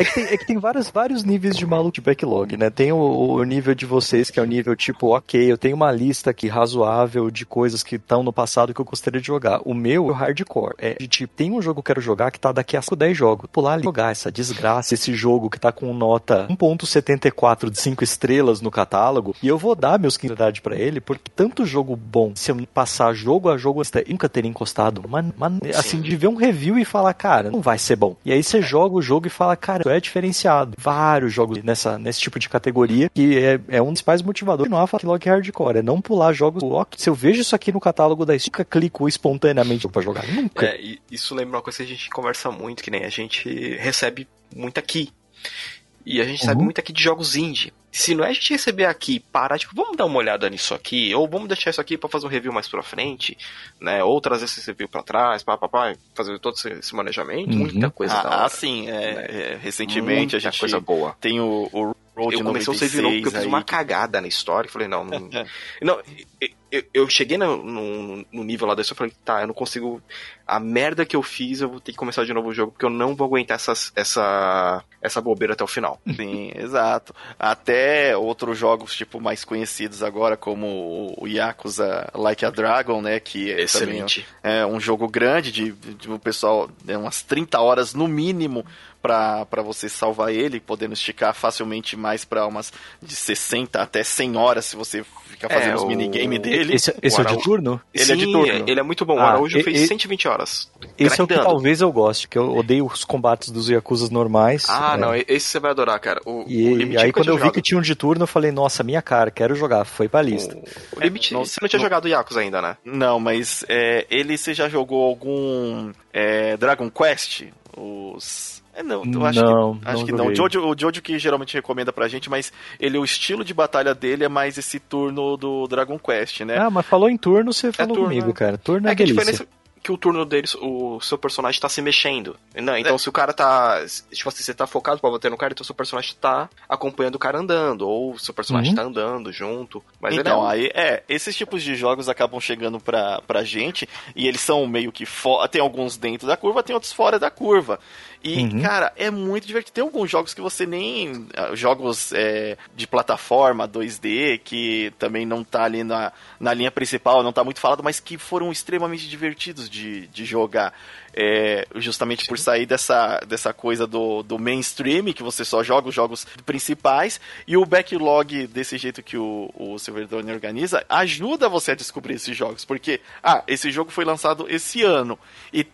É que tem, é que tem vários, vários níveis de maluco de backlog, né? Tem o, o, nível de vocês, que é o nível tipo, ok, eu tenho uma lista aqui razoável de coisas que estão no passado que eu gostaria de jogar. O meu é o hardcore. É de tipo, tem um jogo que eu quero jogar que tá daqui a 10 jogos. Pular ali, jogar essa desgraça, esse jogo que tá com nota 1.74 de 5 estrelas no catálogo, e eu vou dar meus 15 para pra ele, porque tanto jogo bom, se eu passar jogo a jogo, eu nunca teria encostado. Mas, mas assim, de ver um review e falar, cara, não vai ser bom. E aí você joga o jogo e fala, cara, é diferenciado. Vários jogos nessa, nesse tipo de categoria, que é, é um dos mais motivadores no backlog hardcore, é não pular jogos. se eu vejo isso aqui no catálogo da Steam, clico espontaneamente para jogar. Nunca. É, isso lembra uma coisa que a gente conversa muito, que nem a gente recebe muito aqui. E a gente uhum. sabe muito aqui de jogos indie. Se não é a gente receber aqui parar, tipo, vamos dar uma olhada nisso aqui, ou vamos deixar isso aqui para fazer um review mais pra frente, né? Ou trazer esse review pra trás, pá, pá, pá, fazer todo esse manejamento, uhum. muita coisa ah, da hora. Ah, sim, é, né? é, recentemente muita a gente coisa boa. tem o, o Road eu comecei a save novo porque eu fiz uma cagada na história. Falei, não, não. (laughs) não eu, eu, cheguei no, no, no, nível lá desse, eu falei, tá, eu não consigo. A merda que eu fiz, eu vou ter que começar de novo o jogo, porque eu não vou aguentar essas, essa, essa bobeira até o final. Sim, (laughs) exato. Até outros jogos, tipo, mais conhecidos agora, como o Yakuza Like a Dragon, né? Que é Excelente. também é um jogo grande, de, de o pessoal, é umas 30 horas no mínimo para você salvar ele, podendo esticar facilmente mais para umas de 60 até 100 horas se você ficar fazendo é, os o... minigames dele. Esse, esse é o de turno? Ele Sim, é de turno. Ele é muito bom. O ah, Araújo e, fez e, 120 horas. Esse é o que talvez eu goste, que eu odeio os combates dos Yakuzas normais. Ah, é. não, esse você vai adorar, cara. O, e, o aí quando eu vi que tinha um de turno, eu falei, nossa, minha cara, quero jogar. Foi pra lista. O, o Limite, não, você não tinha não, jogado Yakuza ainda, né? Não, mas é, ele você já jogou algum é, Dragon Quest? Os é, não, eu acho não, que, acho não que não. O Jojo, o Jojo que geralmente recomenda pra gente, mas ele, o estilo de batalha dele é mais esse turno do Dragon Quest, né? Ah, mas falou em turno, você falou é turno, comigo, cara. Turno é, é que delícia. a diferença que o turno deles, o seu personagem tá se mexendo. Não, então, é. se o cara tá. Tipo assim, você tá focado pra bater no cara, então seu personagem tá acompanhando o cara andando. Ou seu personagem uhum. tá andando junto. Mas então, é... aí, é, esses tipos de jogos acabam chegando pra, pra gente e eles são meio que fora. Tem alguns dentro da curva, tem outros fora da curva. E, uhum. cara, é muito divertido. Tem alguns jogos que você nem. Ah, jogos é, de plataforma 2D, que também não tá ali na, na linha principal, não tá muito falado, mas que foram extremamente divertidos de, de jogar é, justamente Sim. por sair dessa, dessa coisa do, do mainstream, que você só joga os jogos principais, e o backlog desse jeito que o, o Silverdone organiza ajuda você a descobrir esses jogos, porque, ah, esse jogo foi lançado esse ano, e,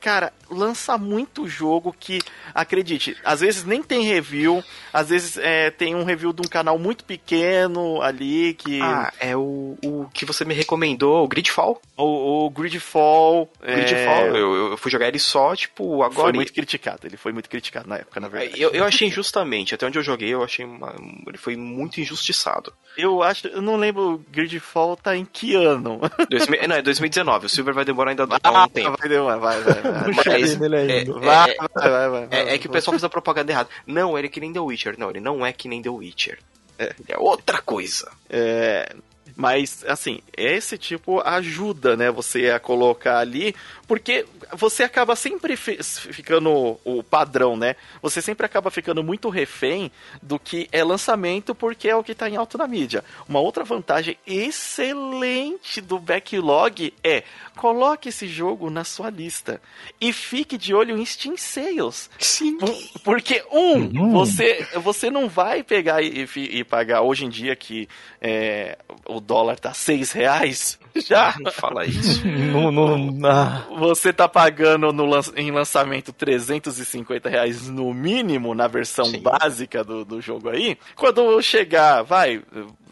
cara, lança muito jogo que, acredite, às vezes nem tem review, às vezes é, tem um review de um canal muito pequeno ali, que... Ah, é o, o que você me recomendou, o Gridfall? O, o Gridfall... Gridfall, é eu, eu, fui jogar ele só, tipo, agora. Foi muito criticado, ele foi muito criticado na época, na verdade. Eu, eu achei injustamente, até onde eu joguei, eu achei. Uma, ele foi muito injustiçado. Eu acho, eu não lembro, Gridfall tá em que ano? (laughs) não, é 2019, o Silver vai demorar ainda ah, um tempo. Vai demorar, vai, vai. vai. (laughs) Mas, é, é, vai, vai, vai, vai, é, é que o pessoal fez a propaganda errada. Não, ele é que nem The Witcher. Não, ele não é que nem The Witcher. É, é outra coisa. É, mas, assim, esse tipo ajuda, né, você a colocar ali, porque você acaba sempre ficando o padrão, né? Você sempre acaba ficando muito refém do que é lançamento, porque é o que está em alto na mídia. Uma outra vantagem excelente do backlog é coloque esse jogo na sua lista e fique de olho em Steam Sales. Sim. Porque, um, uhum. você, você não vai pegar e, e pagar hoje em dia que é, o dólar tá seis reais. (laughs) Já. Não fala isso. (laughs) não, não, não. Você tá pagando no, em lançamento 350 reais no mínimo na versão Sim. básica do, do jogo aí. Quando chegar, vai,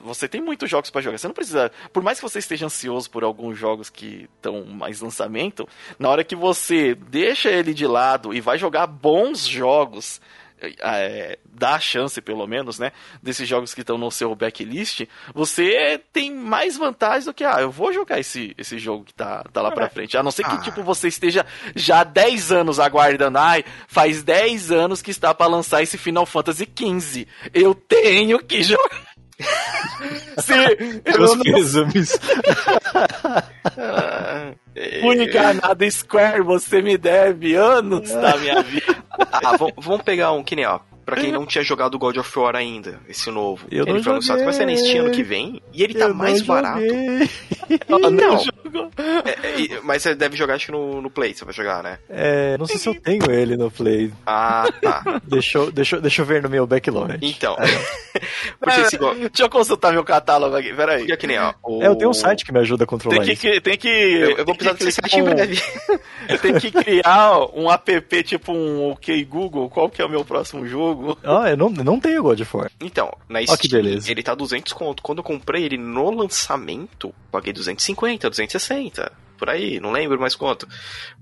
você tem muitos jogos para jogar. Você não precisa. Por mais que você esteja ansioso por alguns jogos que estão mais lançamento, na hora que você deixa ele de lado e vai jogar bons jogos é, dá a chance, pelo menos, né, desses jogos que estão no seu backlist, você tem mais vantagens do que, ah, eu vou jogar esse, esse jogo que tá, tá lá pra frente. A não ser que, ah. tipo, você esteja já há 10 anos aguardando, ai, faz 10 anos que está para lançar esse Final Fantasy XV. Eu tenho que (laughs) jogar. Sim, Meus não... pesames. (laughs) Única nada Square, você me deve anos da minha vida. Ah, vamos pegar um que nem, ó. Pra quem não tinha jogado God of War ainda, esse novo. Eu ele foi anunciado vai ser na Steam ano que vem. E ele tá eu mais barato. Não, não. É, é, mas você deve jogar acho que no, no Play, você vai jogar, né? É, não sei se eu tenho ele no Play. Ah, tá. (laughs) deixa, eu, deixa, deixa eu ver no meu backlog. Então. (laughs) Porque, se... Deixa eu consultar meu catálogo aqui, peraí. Fica que nem, ó. O... É, eu tenho um site que me ajuda a controlar tem que, isso. Tem que... Eu, eu vou precisar desse site em breve. (laughs) tem que criar um app tipo um OK Google, qual que é o meu próximo jogo? Ah, eu não, não tenho God of War. Então, na Steam, oh, que beleza. ele tá 200 conto. Quando eu comprei ele no lançamento, paguei 250, 260 por aí, não lembro mais quanto.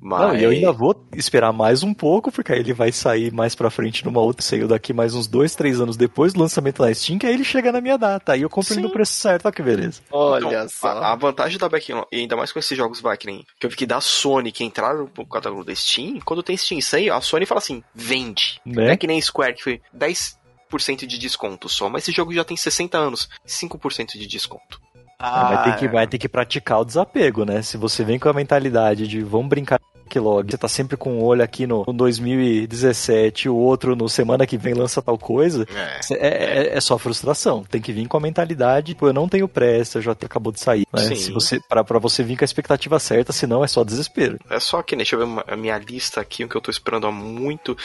Mas... Não, e eu ainda vou esperar mais um pouco, porque aí ele vai sair mais pra frente numa outra, saiu daqui mais uns dois, três anos depois do lançamento na Steam, que aí ele chega na minha data. Aí eu compro ele no preço certo, olha que beleza. Olha então, só. A, a, vantagem da Backlog, e ainda mais com esses jogos Backlog, que eu vi que da Sony, que entraram no catálogo da Steam, quando tem Steam aí, a Sony fala assim, vende. Né? Não é que nem Square, que foi 10% de desconto só, mas esse jogo já tem 60 anos, 5% de desconto. Ah, vai, ter que, vai ter que praticar o desapego, né? Se você vem com a mentalidade de vamos brincar backlog, você tá sempre com um olho aqui no, no 2017 o outro no semana que vem lança tal coisa, é, é, é, é, só frustração. Tem que vir com a mentalidade, pô, eu não tenho pressa, já acabou de sair. Né? Se você, pra, pra você vir com a expectativa certa, senão é só desespero. É só que, deixa eu ver a minha lista aqui, o que eu tô esperando há muito.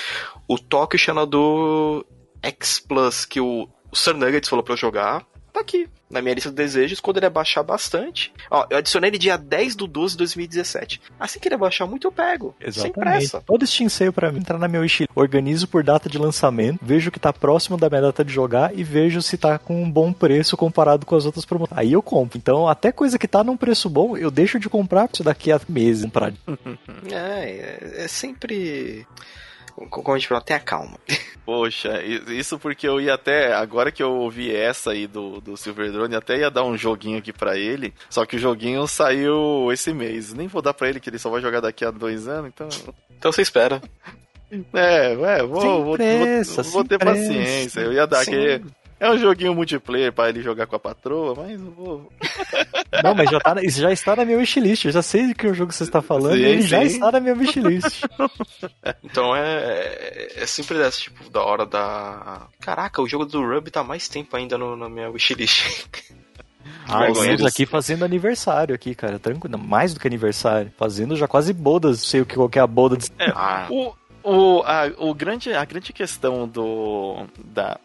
O Tokyo do X Plus, que o, o Sir Nuggets falou pra eu jogar tá aqui, na minha lista de desejos, quando ele abaixar bastante. Ó, eu adicionei ele dia 10 do 12 de 2017. Assim que ele abaixar muito, eu pego. Exatamente. Sem pressa. Todo Steam Sale pra mim, entrar na minha wishlist. Organizo por data de lançamento, vejo que tá próximo da minha data de jogar e vejo se tá com um bom preço comparado com as outras promoções. Aí eu compro. Então, até coisa que tá num preço bom, eu deixo de comprar isso daqui a meses comprar. (laughs) é, é, é sempre como a gente falou, tenha calma. (laughs) Poxa, isso porque eu ia até. Agora que eu ouvi essa aí do, do Silver Drone, até ia dar um joguinho aqui para ele. Só que o joguinho saiu esse mês. Nem vou dar para ele, que ele só vai jogar daqui a dois anos, então. Então você espera. É, ué, vou, vou, pressa, vou, vou ter pressa. paciência. Eu ia dar aqui. É um joguinho multiplayer para ele jogar com a patroa, mas não vou. Não, mas já, tá, isso já está na minha wishlist. Eu já sei de que o jogo você está falando sim, ele sim. já está na minha wishlist. (laughs) então é, é, é sempre dessa, tipo, da hora da. Caraca, o jogo do Ruby tá mais tempo ainda no, na minha wishlist. (laughs) Ah, estamos aqui fazendo aniversário aqui, cara. Tranquilo. Mais do que aniversário. Fazendo já quase bodas. Sei o que qual que é a boda. De... É, ah. o, o, a, o grande, a grande questão do, da,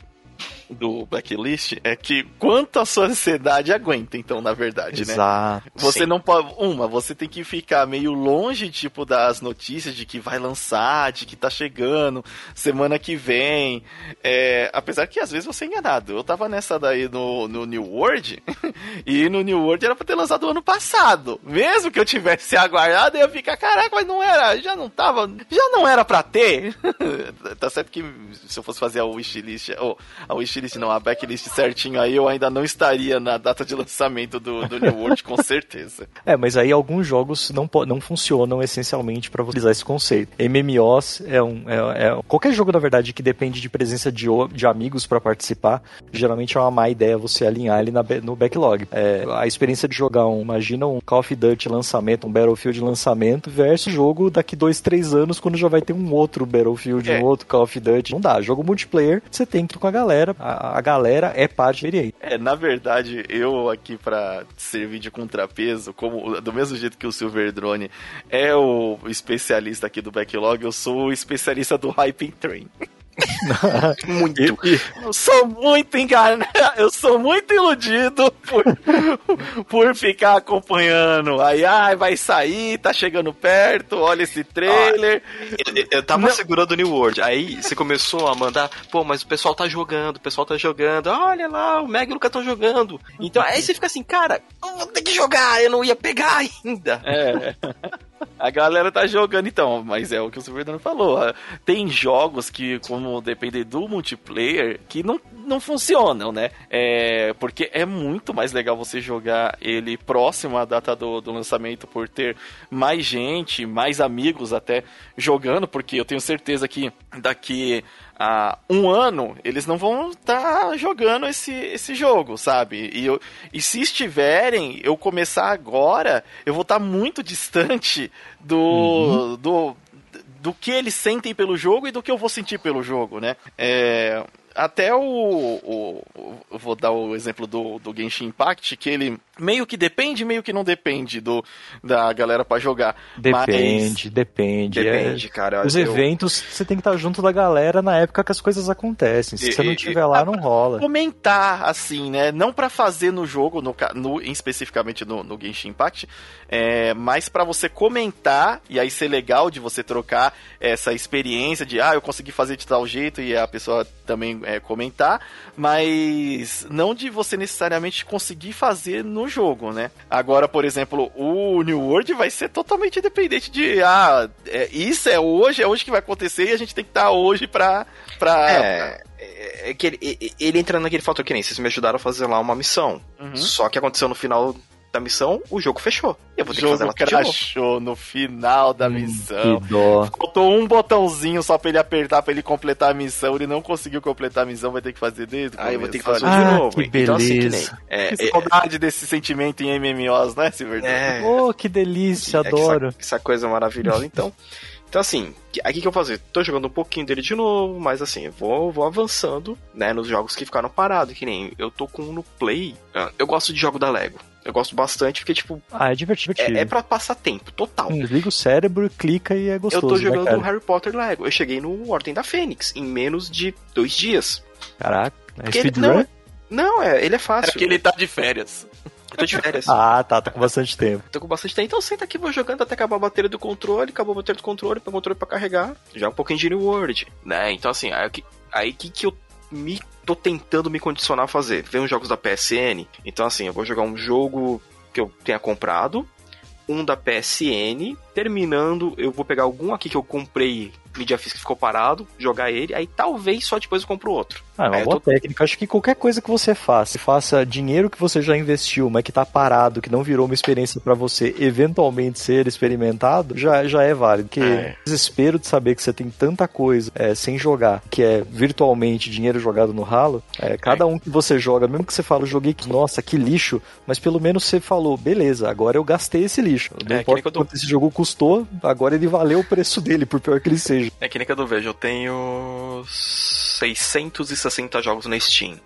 do blacklist é que quanto a sociedade aguenta, então, na verdade, né? Exato. Você Sim. não pode. Uma, você tem que ficar meio longe, tipo, das notícias de que vai lançar, de que tá chegando, semana que vem. É, apesar que às vezes você é enganado. Eu tava nessa daí no, no New World, (laughs) e no New World era pra ter lançado ano passado. Mesmo que eu tivesse aguardado, eu ia ficar, caraca, mas não era, já não tava, já não era pra ter. (laughs) tá certo que se eu fosse fazer a wishlist, ou a wishlist não, a backlist certinho aí, eu ainda não estaria na data de lançamento do, do New World, com certeza. (laughs) É, mas aí alguns jogos não, não funcionam essencialmente para utilizar esse conceito. MMOs é um. É, é, qualquer jogo, na verdade, que depende de presença de, de amigos para participar, geralmente é uma má ideia você alinhar ele na, no backlog. É, a experiência de jogar um, imagina um Call of Duty lançamento, um Battlefield lançamento, versus jogo daqui dois, três anos, quando já vai ter um outro Battlefield, é. um outro Call of Duty. Não dá. Jogo multiplayer, você tem que ir com a galera, a, galera é parte aí. É, na verdade, eu aqui para servir de contrapeso, como do mesmo jeito que o Silver Drone é o especialista aqui do backlog, eu sou o especialista do Hyping Train. (laughs) muito. Eu sou muito enganado, (laughs) eu sou muito iludido por, (laughs) por ficar acompanhando. Aí, ai, vai sair, tá chegando perto, olha esse trailer. Ah, eu, eu tava Não. segurando o New World. Aí você começou a mandar, pô, mas o pessoal tá jogando, o pessoal tá jogando. Olha lá, o Meg e o Luca estão jogando. Então aí você fica assim, cara, eu vou ter que jogar, eu não ia pegar ainda. É. (laughs) (laughs) A galera tá jogando então, mas é o que o Silverdano falou. Tem jogos que, como depender do multiplayer, que não, não funcionam, né? É, porque é muito mais legal você jogar ele próximo à data do, do lançamento por ter mais gente, mais amigos até jogando, porque eu tenho certeza que daqui há um ano, eles não vão estar tá jogando esse, esse jogo, sabe? E, eu, e se estiverem, eu começar agora, eu vou estar tá muito distante do, uhum. do, do que eles sentem pelo jogo e do que eu vou sentir pelo jogo, né? É, até o, o, o, Vou dar o exemplo do, do Genshin Impact, que ele meio que depende, meio que não depende do, da galera para jogar. Depende, mas... depende. Depende, é, cara. Os eu... eventos, você tem que estar junto da galera na época que as coisas acontecem. Se e, você não estiver lá, não rola. Comentar, assim, né? Não para fazer no jogo, no, no, especificamente no, no Genshin Impact, é, mas para você comentar, e aí ser legal de você trocar essa experiência de, ah, eu consegui fazer de tal jeito, e a pessoa também é, comentar, mas não de você necessariamente conseguir fazer no jogo, né? Agora, por exemplo, o New World vai ser totalmente dependente de, ah, é, isso é hoje, é hoje que vai acontecer e a gente tem que estar tá hoje pra. pra é, é, é que ele, ele entra naquele fator que nem vocês me ajudaram a fazer lá uma missão. Uhum. Só que aconteceu no final da missão, o jogo fechou. Eu vou ter jogo que fazer ela crashou no final da hum, missão. Que dó. Faltou um botãozinho só pra ele apertar pra ele completar a missão. Ele não conseguiu completar a missão, vai ter que fazer desde Aí eu vou ter que fazer ah, de novo. Que beleza. Então, assim, que, nem, é, que é, saudade é, desse sentimento em MMOs, né, Silver? É. Oh, que delícia, adoro. Essa, essa, coisa maravilhosa. Então, então assim, aqui que eu vou fazer? Tô jogando um pouquinho dele de novo, mas assim, vou, vou avançando, né, nos jogos que ficaram parados, que nem eu tô com no Play. Ah, eu gosto de jogo da Lego. Eu gosto bastante porque, tipo. Ah, é divertido. É, é pra passar tempo, total. Liga o cérebro, clica e é gostoso. Eu tô né, jogando né, Harry Potter Lego. Eu cheguei no Ordem da Fênix em menos de dois dias. Caraca, é speedrun? Não, não, é, ele é fácil. É porque ele tá de férias. Eu tô de férias. (laughs) ah, tá, tá com bastante tempo. Tô com bastante tempo. Então senta aqui, vou jogando até acabar a bateria do controle, acabou a bateria do controle, o controle pra carregar. Já um pouquinho de New World. Né? Então assim, aí, aí que, que eu me tô tentando me condicionar a fazer. Ver uns jogos da PSN. Então assim, eu vou jogar um jogo que eu tenha comprado, um da PSN, terminando, eu vou pegar algum aqui que eu comprei mídia física ficou parado, jogar ele, aí talvez só depois eu compro outro. Ah, é uma aí boa tô... técnica. Acho que qualquer coisa que você faça, faça dinheiro que você já investiu, mas que tá parado, que não virou uma experiência para você eventualmente ser experimentado, já, já é válido. Porque é. desespero de saber que você tem tanta coisa é, sem jogar, que é virtualmente dinheiro jogado no ralo, é, cada é. um que você joga, mesmo que você fala, joguei que, nossa, que lixo, mas pelo menos você falou, beleza, agora eu gastei esse lixo. Não é, importa quanto esse jogo custou, agora ele valeu o preço dele, por pior que ele seja. É que nem que eu vejo, eu tenho 660 jogos na Steam.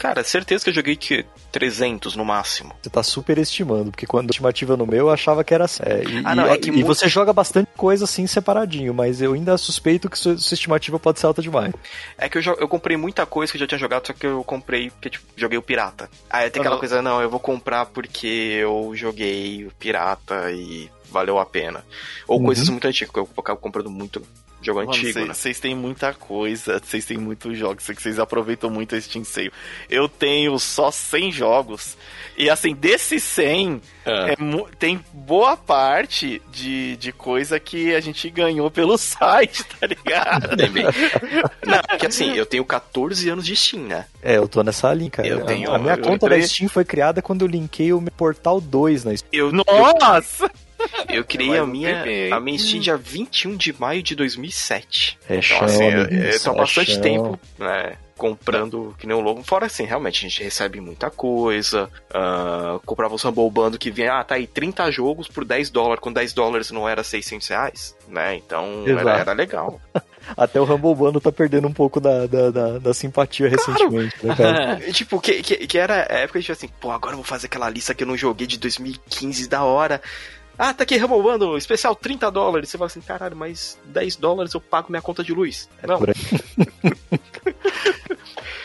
Cara, certeza que eu joguei que 300 no máximo. Você tá super estimando, porque quando a estimativa no meu eu achava que era assim. É, e, ah, não, é e, e você joga bastante coisa assim separadinho, mas eu ainda suspeito que sua, sua estimativa pode ser alta demais. É que eu, eu comprei muita coisa que eu já tinha jogado, só que eu comprei porque tipo, joguei o pirata. Aí tem aquela uhum. coisa, não, eu vou comprar porque eu joguei o pirata e valeu a pena. Ou uhum. coisas muito antigas, que eu acabo comprando muito Jogo Mano, antigo, né? Vocês têm muita coisa, vocês têm muitos jogos, vocês aproveitam muito esse Steam Sale. Eu tenho só 100 jogos, e assim, desses 100, ah. é, tem boa parte de, de coisa que a gente ganhou pelo (laughs) site, tá ligado? (laughs) Não, porque assim, eu tenho 14 anos de Steam, né? É, eu tô nessa linha, cara. Eu tenho, a minha conta entrei... da Steam foi criada quando eu linkei o meu Portal 2 na Steam. Eu, Nossa! Eu (laughs) criei a minha, a minha Steam dia 21 de maio de 2007. É então, chão, assim, eu, eu tô há bastante chão. tempo, né? comprando que nem um louco. Fora assim, realmente, a gente recebe muita coisa. Uh, comprava o Rumble Bando que vinha, ah, tá aí 30 jogos por 10 dólares, com 10 dólares não era 600 reais, né? Então era, era, legal. (laughs) Até o Rumble Bando tá perdendo um pouco da, da, da, da simpatia claro. recentemente, né, cara? (laughs) tipo, que, que, que era a época de assim, pô, agora eu vou fazer aquela lista que eu não joguei de 2015 da hora. Ah, tá aqui Rumble especial 30 dólares. Você fala assim, caralho, mas 10 dólares eu pago minha conta de luz. É (laughs)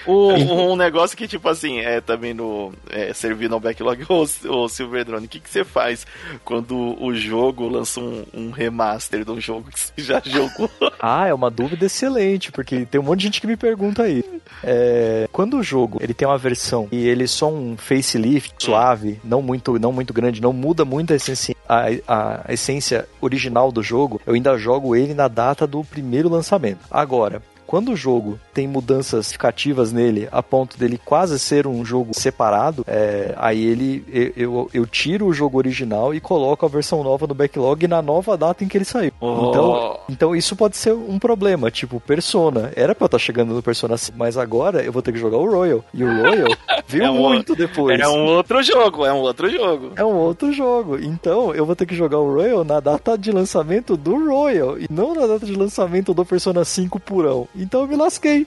Um, negócio que, tipo assim, é também no. É, servindo ao backlog, (laughs) o, o Silver Drone, o que, que você faz quando o jogo lança um, um remaster de um jogo que você já jogou? (laughs) Ah, é uma dúvida excelente, porque tem um monte de gente que me pergunta aí. É, quando o jogo ele tem uma versão e ele é só um facelift suave, não muito, não muito grande, não muda muito a essência, a, a essência original do jogo, eu ainda jogo ele na data do primeiro lançamento. Agora, quando o jogo tem mudanças significativas nele a ponto dele quase ser um jogo separado, é, aí ele eu, eu, eu, tiro o jogo original e coloco a versão nova no backlog na nova data em que ele saiu. Oh. Então, então isso pode ser um problema, tipo Persona. Era pra eu estar chegando no Persona 5, mas agora eu vou ter que jogar o Royal. E o Royal (laughs) veio é um muito outro, depois. É um outro jogo, é um outro jogo. É um outro jogo. Então eu vou ter que jogar o Royal na data de lançamento do Royal e não na data de lançamento do Persona 5 purão. Então eu me lasquei.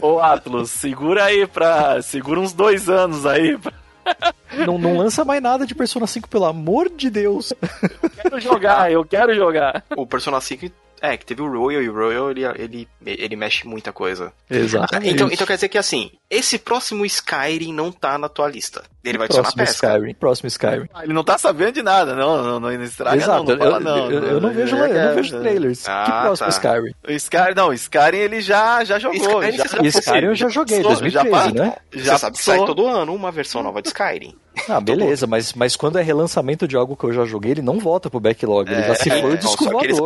Ô Atlas, segura aí pra. Segura uns dois anos aí. Pra... Não, não lança mais nada de Persona 5, pelo amor de Deus. Eu quero jogar, eu quero jogar. O Persona 5 é, que teve o Royal e o Royal ele, ele, ele mexe muita coisa. Exato. Então, então quer dizer que assim, esse próximo Skyrim não tá na tua lista. Ele vai adicionar pesca. Skyrim, próximo Skyrim. Ah, ele não tá sabendo de nada, não, não, não, não estraga Exato, não, não fala, eu, não, eu, eu, não vejo, eu não vejo trailers. Ah, que próximo tá. Skyrim? O Skyrim, não, o Skyrim ele já, já jogou. Skyrim, já, já, Skyrim eu já joguei, 2013, já, né? Já Você sabe que sai todo ano uma versão nova de Skyrim. Ah, beleza, mas, mas quando é relançamento de algo que eu já joguei, ele não volta pro backlog, ele é, já se foi o disco eles,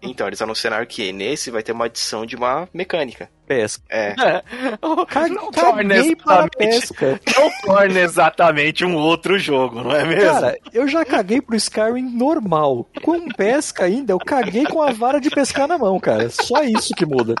Então, eles anunciaram que nesse vai ter uma adição de uma mecânica. Pesca. É. é. (laughs) Não torne para pesca. (laughs) Não torna exatamente um outro jogo, não é mesmo? Cara, eu já caguei pro Skyrim normal. Com pesca ainda, eu caguei com a vara de pescar na mão, cara. Só isso que muda.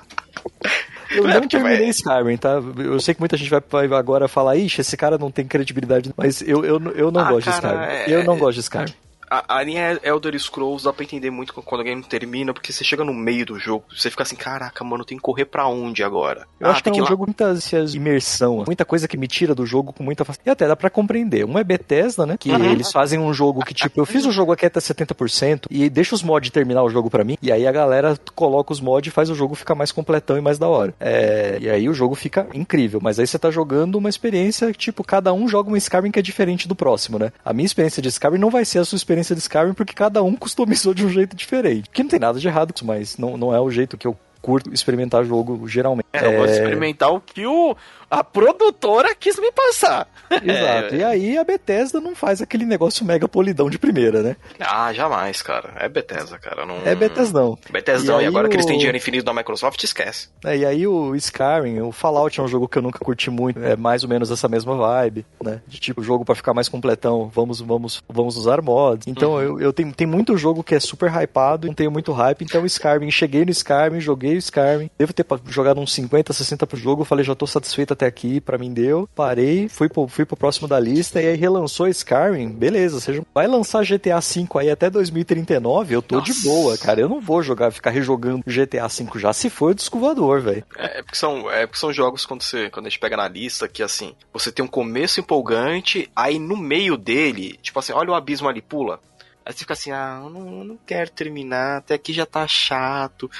Eu é, não terminei Skyrim, tá? Eu sei que muita gente vai, agora falar, ixi, esse cara não tem credibilidade, mas eu, eu, eu não ah, gosto cara, de Skyrim. É... Eu não gosto de Skyrim a, a linha Elder Scrolls dá pra entender muito quando o game termina, porque você chega no meio do jogo, você fica assim, caraca, mano, tem que correr pra onde agora? Eu ah, acho que é um lá... jogo muita imersão, muita coisa que me tira do jogo com muita facilidade. E até dá pra compreender. Um é Bethesda, né? Que uhum. eles fazem um jogo que, tipo, eu fiz o jogo aqui até 70% e deixa os mods terminar o jogo pra mim, e aí a galera coloca os mods e faz o jogo ficar mais completão e mais da hora. É... E aí o jogo fica incrível, mas aí você tá jogando uma experiência que, tipo, cada um joga um Skyrim que é diferente do próximo, né? A minha experiência de Skyrim não vai ser a sua experiência de Skyrim, porque cada um (laughs) customizou de um jeito diferente. Que não tem nada de errado com isso, mas não, não é o jeito que eu curto experimentar jogo geralmente. É, eu é... gosto experimentar o que o, a produtora quis me passar. (laughs) Exato. É. E aí a Bethesda não faz aquele negócio mega polidão de primeira, né? Ah, jamais, cara. É Bethesda, cara. Não... É Bethesda não. Bethesda, e, e agora o... que eles têm dinheiro infinito da Microsoft, esquece. É, e aí o Skyrim, o Fallout é um jogo que eu nunca curti muito. É mais ou menos essa mesma vibe, né? De tipo, jogo para ficar mais completão, vamos, vamos, vamos usar mods. Então uhum. eu, eu tenho, tem muito jogo que é super hypado, não tenho muito hype. Então o Skyrim, cheguei no Skyrim, joguei o Skyrim. Devo ter jogado uns 50, 60 pro jogo. Falei, já tô satisfeito até aqui, para mim deu. Parei, fui pro, fui pro próximo da lista e aí relançou Skyrim. Beleza, seja, vai lançar GTA V aí até 2039, eu tô Nossa. de boa, cara. Eu não vou jogar, ficar rejogando GTA V já se for o descovador, velho. É, é, porque são, é porque são jogos quando, você, quando a gente pega na lista que assim, você tem um começo empolgante, aí no meio dele, tipo assim, olha o abismo ali, pula. Aí você fica assim, ah, eu não, eu não quero terminar, até aqui já tá chato.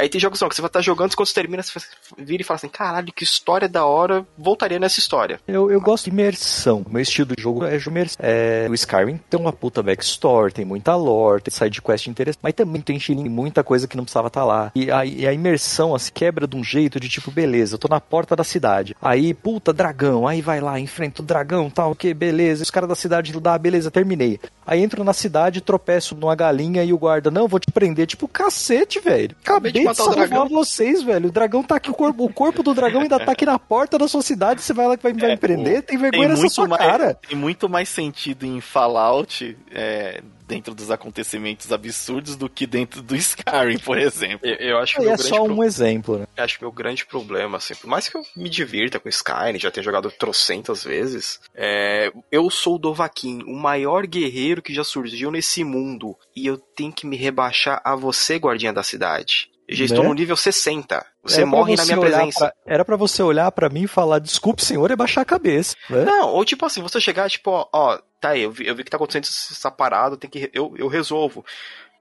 Aí tem jogos não, que você vai estar jogando, quando você termina, você vira e fala assim, caralho, que história da hora, voltaria nessa história. Eu, eu gosto de imersão. Meu estilo de jogo é de imersão. É, o Skyrim tem uma puta backstory, tem muita lore, tem side quest interessante, mas também tem feeling, muita coisa que não precisava estar tá lá. E a, e a imersão, assim, quebra de um jeito de tipo, beleza, eu tô na porta da cidade. Aí, puta, dragão, aí vai lá, enfrenta o dragão, tal, que beleza. Os caras da cidade dá, ah, beleza, terminei. Aí entro na cidade, tropeço numa galinha e o guarda, não, vou te prender. Tipo, cacete, velho. Acabei de matar o dragão. vocês, velho. O dragão tá aqui, o corpo, o corpo do dragão ainda tá aqui na porta da sua cidade. Você vai lá que vai, vai me prender? Tem vergonha tem nessa sua mais, cara. Tem muito mais sentido em Fallout. É, dentro dos acontecimentos absurdos do que dentro do (laughs) Skyrim, por exemplo. Eu, eu acho que é só um pro... exemplo, né? Eu acho que meu grande problema, assim, por mais que eu me divirta com Skyrim, já tenha jogado trocentas vezes, é... eu sou o Dovaquin, o maior guerreiro que já surgiu nesse mundo, e eu tenho que me rebaixar a você, guardinha da cidade. Eu já né? estou no nível 60. Você morre você na minha presença. Pra, era para você olhar para mim e falar, desculpe, senhor, e baixar a cabeça. Né? Não, ou tipo assim, você chegar, tipo, ó, ó tá aí, eu vi, eu vi que tá acontecendo essa parada, tem que. Eu, eu resolvo.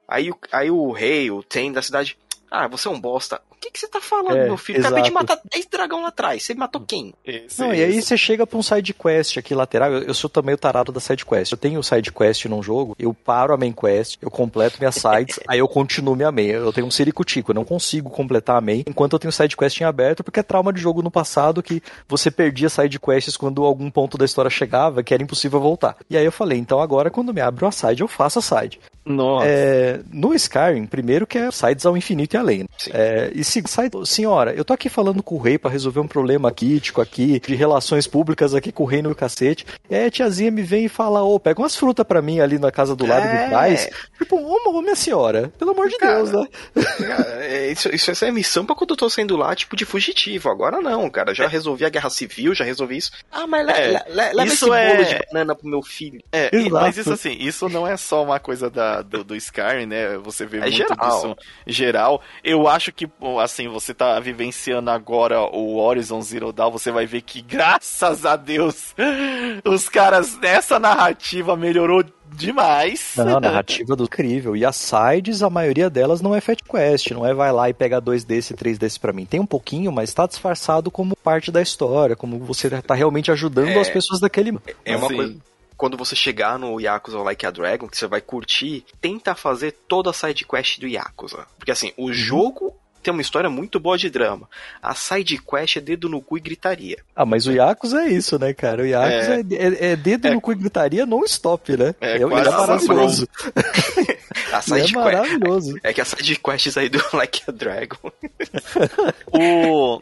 Aí, aí o rei, o Tem da cidade. Ah, você é um bosta. O que, que você tá falando, é, meu filho? Exato. Acabei de matar 10 dragão lá atrás. Você matou quem? Esse, não, esse. e aí você chega pra um side quest aqui lateral. Eu, eu sou também o tarado da side quest. Eu tenho side quest num jogo, eu paro a main quest, eu completo minhas (laughs) sides, aí eu continuo minha main. Eu tenho um ciricutico, eu não consigo completar a main enquanto eu tenho side quest em aberto, porque é trauma de jogo no passado que você perdia side quests quando algum ponto da história chegava que era impossível voltar. E aí eu falei, então agora quando me abre uma side, eu faço a side. Nossa. É, no Skyrim, primeiro que é sides ao infinito e além. Né? É, e se sai, senhora, eu tô aqui falando com o rei para resolver um problema crítico aqui, de relações públicas aqui com o reino do cacete. A tiazinha me vem e fala, ô, oh, pega umas frutas para mim ali na casa do lado é... de trás. Tipo, ô, ô, minha senhora, pelo amor de cara, Deus, né? Cara, é, isso, isso é missão pra quando eu tô saindo lá, tipo, de fugitivo. Agora não, cara. Já é. resolvi a guerra civil, já resolvi isso. Ah, mas é, leva esse bolo é... de banana pro meu filho. É, mas isso assim, isso não é só uma coisa da, do, do Skyrim, né? Você vê é muito geral. disso geral. Eu acho que, assim, você tá vivenciando agora o Horizon Zero Dawn, você vai ver que, graças a Deus, (laughs) os caras nessa narrativa melhorou demais. Não, a narrativa do incrível. E as sides, a maioria delas não é Fat Quest, não é vai lá e pega dois desse, três desse para mim. Tem um pouquinho, mas tá disfarçado como parte da história, como você tá realmente ajudando é, as pessoas daquele. É uma assim, coisa quando você chegar no Yakuza Like a Dragon, que você vai curtir, tenta fazer toda a side quest do Yakuza. Porque assim, o uhum. jogo tem uma história muito boa de drama. A side quest é dedo no cu e gritaria. Ah, mas o Yakuza é isso, né, cara? O Yakuza é, é, é dedo é, no cu e gritaria não stop, né? É, é, é maravilhoso. (laughs) a side é maravilhoso. É, que a side quests aí do (laughs) Like a Dragon. (laughs) o,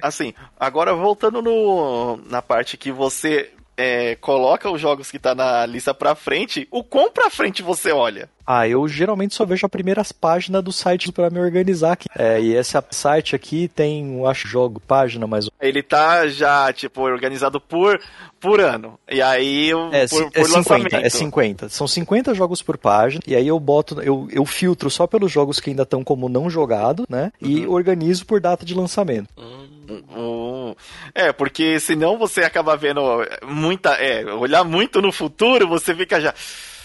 assim, agora voltando no, na parte que você é, coloca os jogos que tá na lista pra frente, o quão pra frente você olha? Ah, eu geralmente só vejo as primeiras páginas do site para me organizar aqui. É, e esse site aqui tem, eu acho, jogo, página, mas. Ele tá já, tipo, organizado por, por ano. E aí, é, por, é 50, é 50. São 50 jogos por página. E aí eu boto, eu, eu filtro só pelos jogos que ainda estão como não jogado, né? E uhum. organizo por data de lançamento. Hum. É, porque senão você acaba vendo muita. É, olhar muito no futuro, você fica já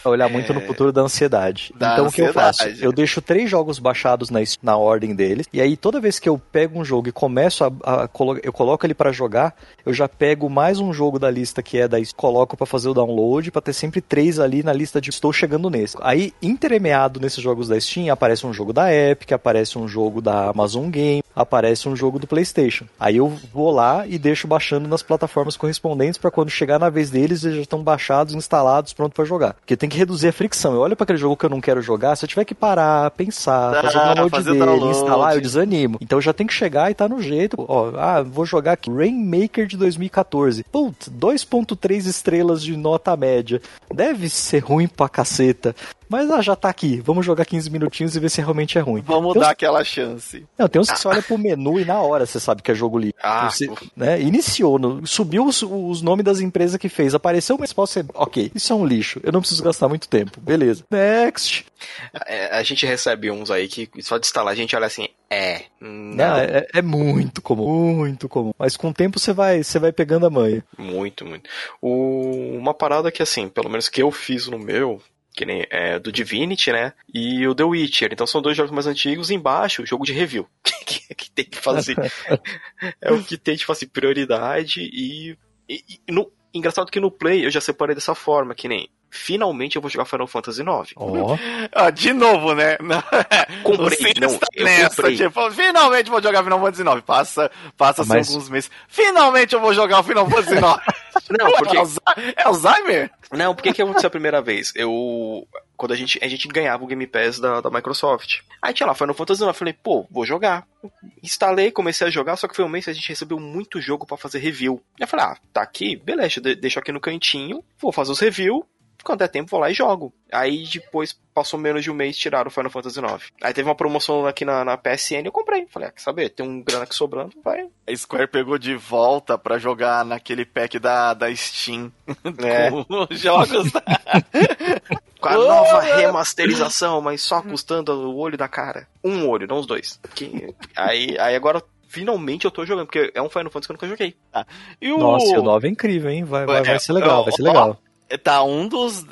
olhar muito é... no futuro da ansiedade. Da então ansiedade. o que eu faço? Eu deixo três jogos baixados na, na ordem deles, e aí toda vez que eu pego um jogo e começo a, a eu coloco ele para jogar, eu já pego mais um jogo da lista que é da coloco para fazer o download, para ter sempre três ali na lista de estou chegando nesse. Aí, intermeado nesses jogos da Steam, aparece um jogo da Epic, aparece um jogo da Amazon Game, aparece um jogo do PlayStation. Aí eu vou lá e deixo baixando nas plataformas correspondentes para quando chegar na vez deles, eles já estão baixados, instalados, pronto para jogar. Porque tem que reduzir a fricção. Eu olho para aquele jogo que eu não quero jogar, se eu tiver que parar, pensar, (laughs) ah, fazer o download fazer dele, download. instalar, eu desanimo. Então eu já tenho que chegar e tá no jeito. Ó, ah, vou jogar aqui Rainmaker de 2014. Putz, 2.3 estrelas de nota média. Deve ser ruim pra caceta. Mas ah, já tá aqui, vamos jogar 15 minutinhos e ver se realmente é ruim. Vamos dar aquela chance. Não, tem uns que você olha pro menu e na hora você sabe que é jogo livre. Ah, você, né, iniciou, no, subiu os, os nomes das empresas que fez, apareceu uma resposta, ok, isso é um lixo, eu não preciso gastar muito tempo, beleza. Next. É, a gente recebe uns aí que só de instalar a gente olha assim, é, não. É, é, muito comum, muito comum. Mas com o tempo você vai, você vai pegando a manha. Muito, muito. O, uma parada que assim, pelo menos que eu fiz no meu, que nem é, do Divinity, né? E o The Witcher. Então são dois jogos mais antigos. Embaixo, o jogo de review. (laughs) que, que tem que fazer. (laughs) é o que tem de fazer prioridade. E, e, e no, engraçado que no Play eu já separei dessa forma, que nem finalmente eu vou jogar Final Fantasy IX. Oh. ah, de novo, né? (laughs) comprei, não, nessa, comprei. Tipo, finalmente vou jogar Final Fantasy IX. Passa, passa Mas... alguns meses. Finalmente eu vou jogar o Final Fantasy IX. (laughs) não, porque... É Alzheimer? Não, porque que aconteceu a primeira vez? Eu quando a gente, a gente ganhava o Game Pass da, da Microsoft. Aí tinha lá Final Fantasy IX, eu falei, pô, vou jogar. Instalei, comecei a jogar, só que foi um mês que a gente recebeu muito jogo para fazer review. Eu falei, ah, tá aqui, beleza, deixa aqui no cantinho, vou fazer os reviews, quando é tempo, vou lá e jogo. Aí depois, passou menos de um mês, tiraram o Final Fantasy IX. Aí teve uma promoção aqui na, na PSN, eu comprei. Falei, ah, quer saber? Tem um grana aqui sobrando, vai. A Square pegou de volta pra jogar naquele pack da, da Steam. (laughs) É. Com jogos. (laughs) Com a nova (laughs) remasterização, mas só custando o olho da cara. Um olho, não os dois. Que... aí, aí agora finalmente eu tô jogando, porque é um Final Fantasy que eu nunca joguei. Ah, e o... Nossa, o 9 é incrível, hein? Vai, vai, é, vai ser legal, vai ser legal. Tá um dos.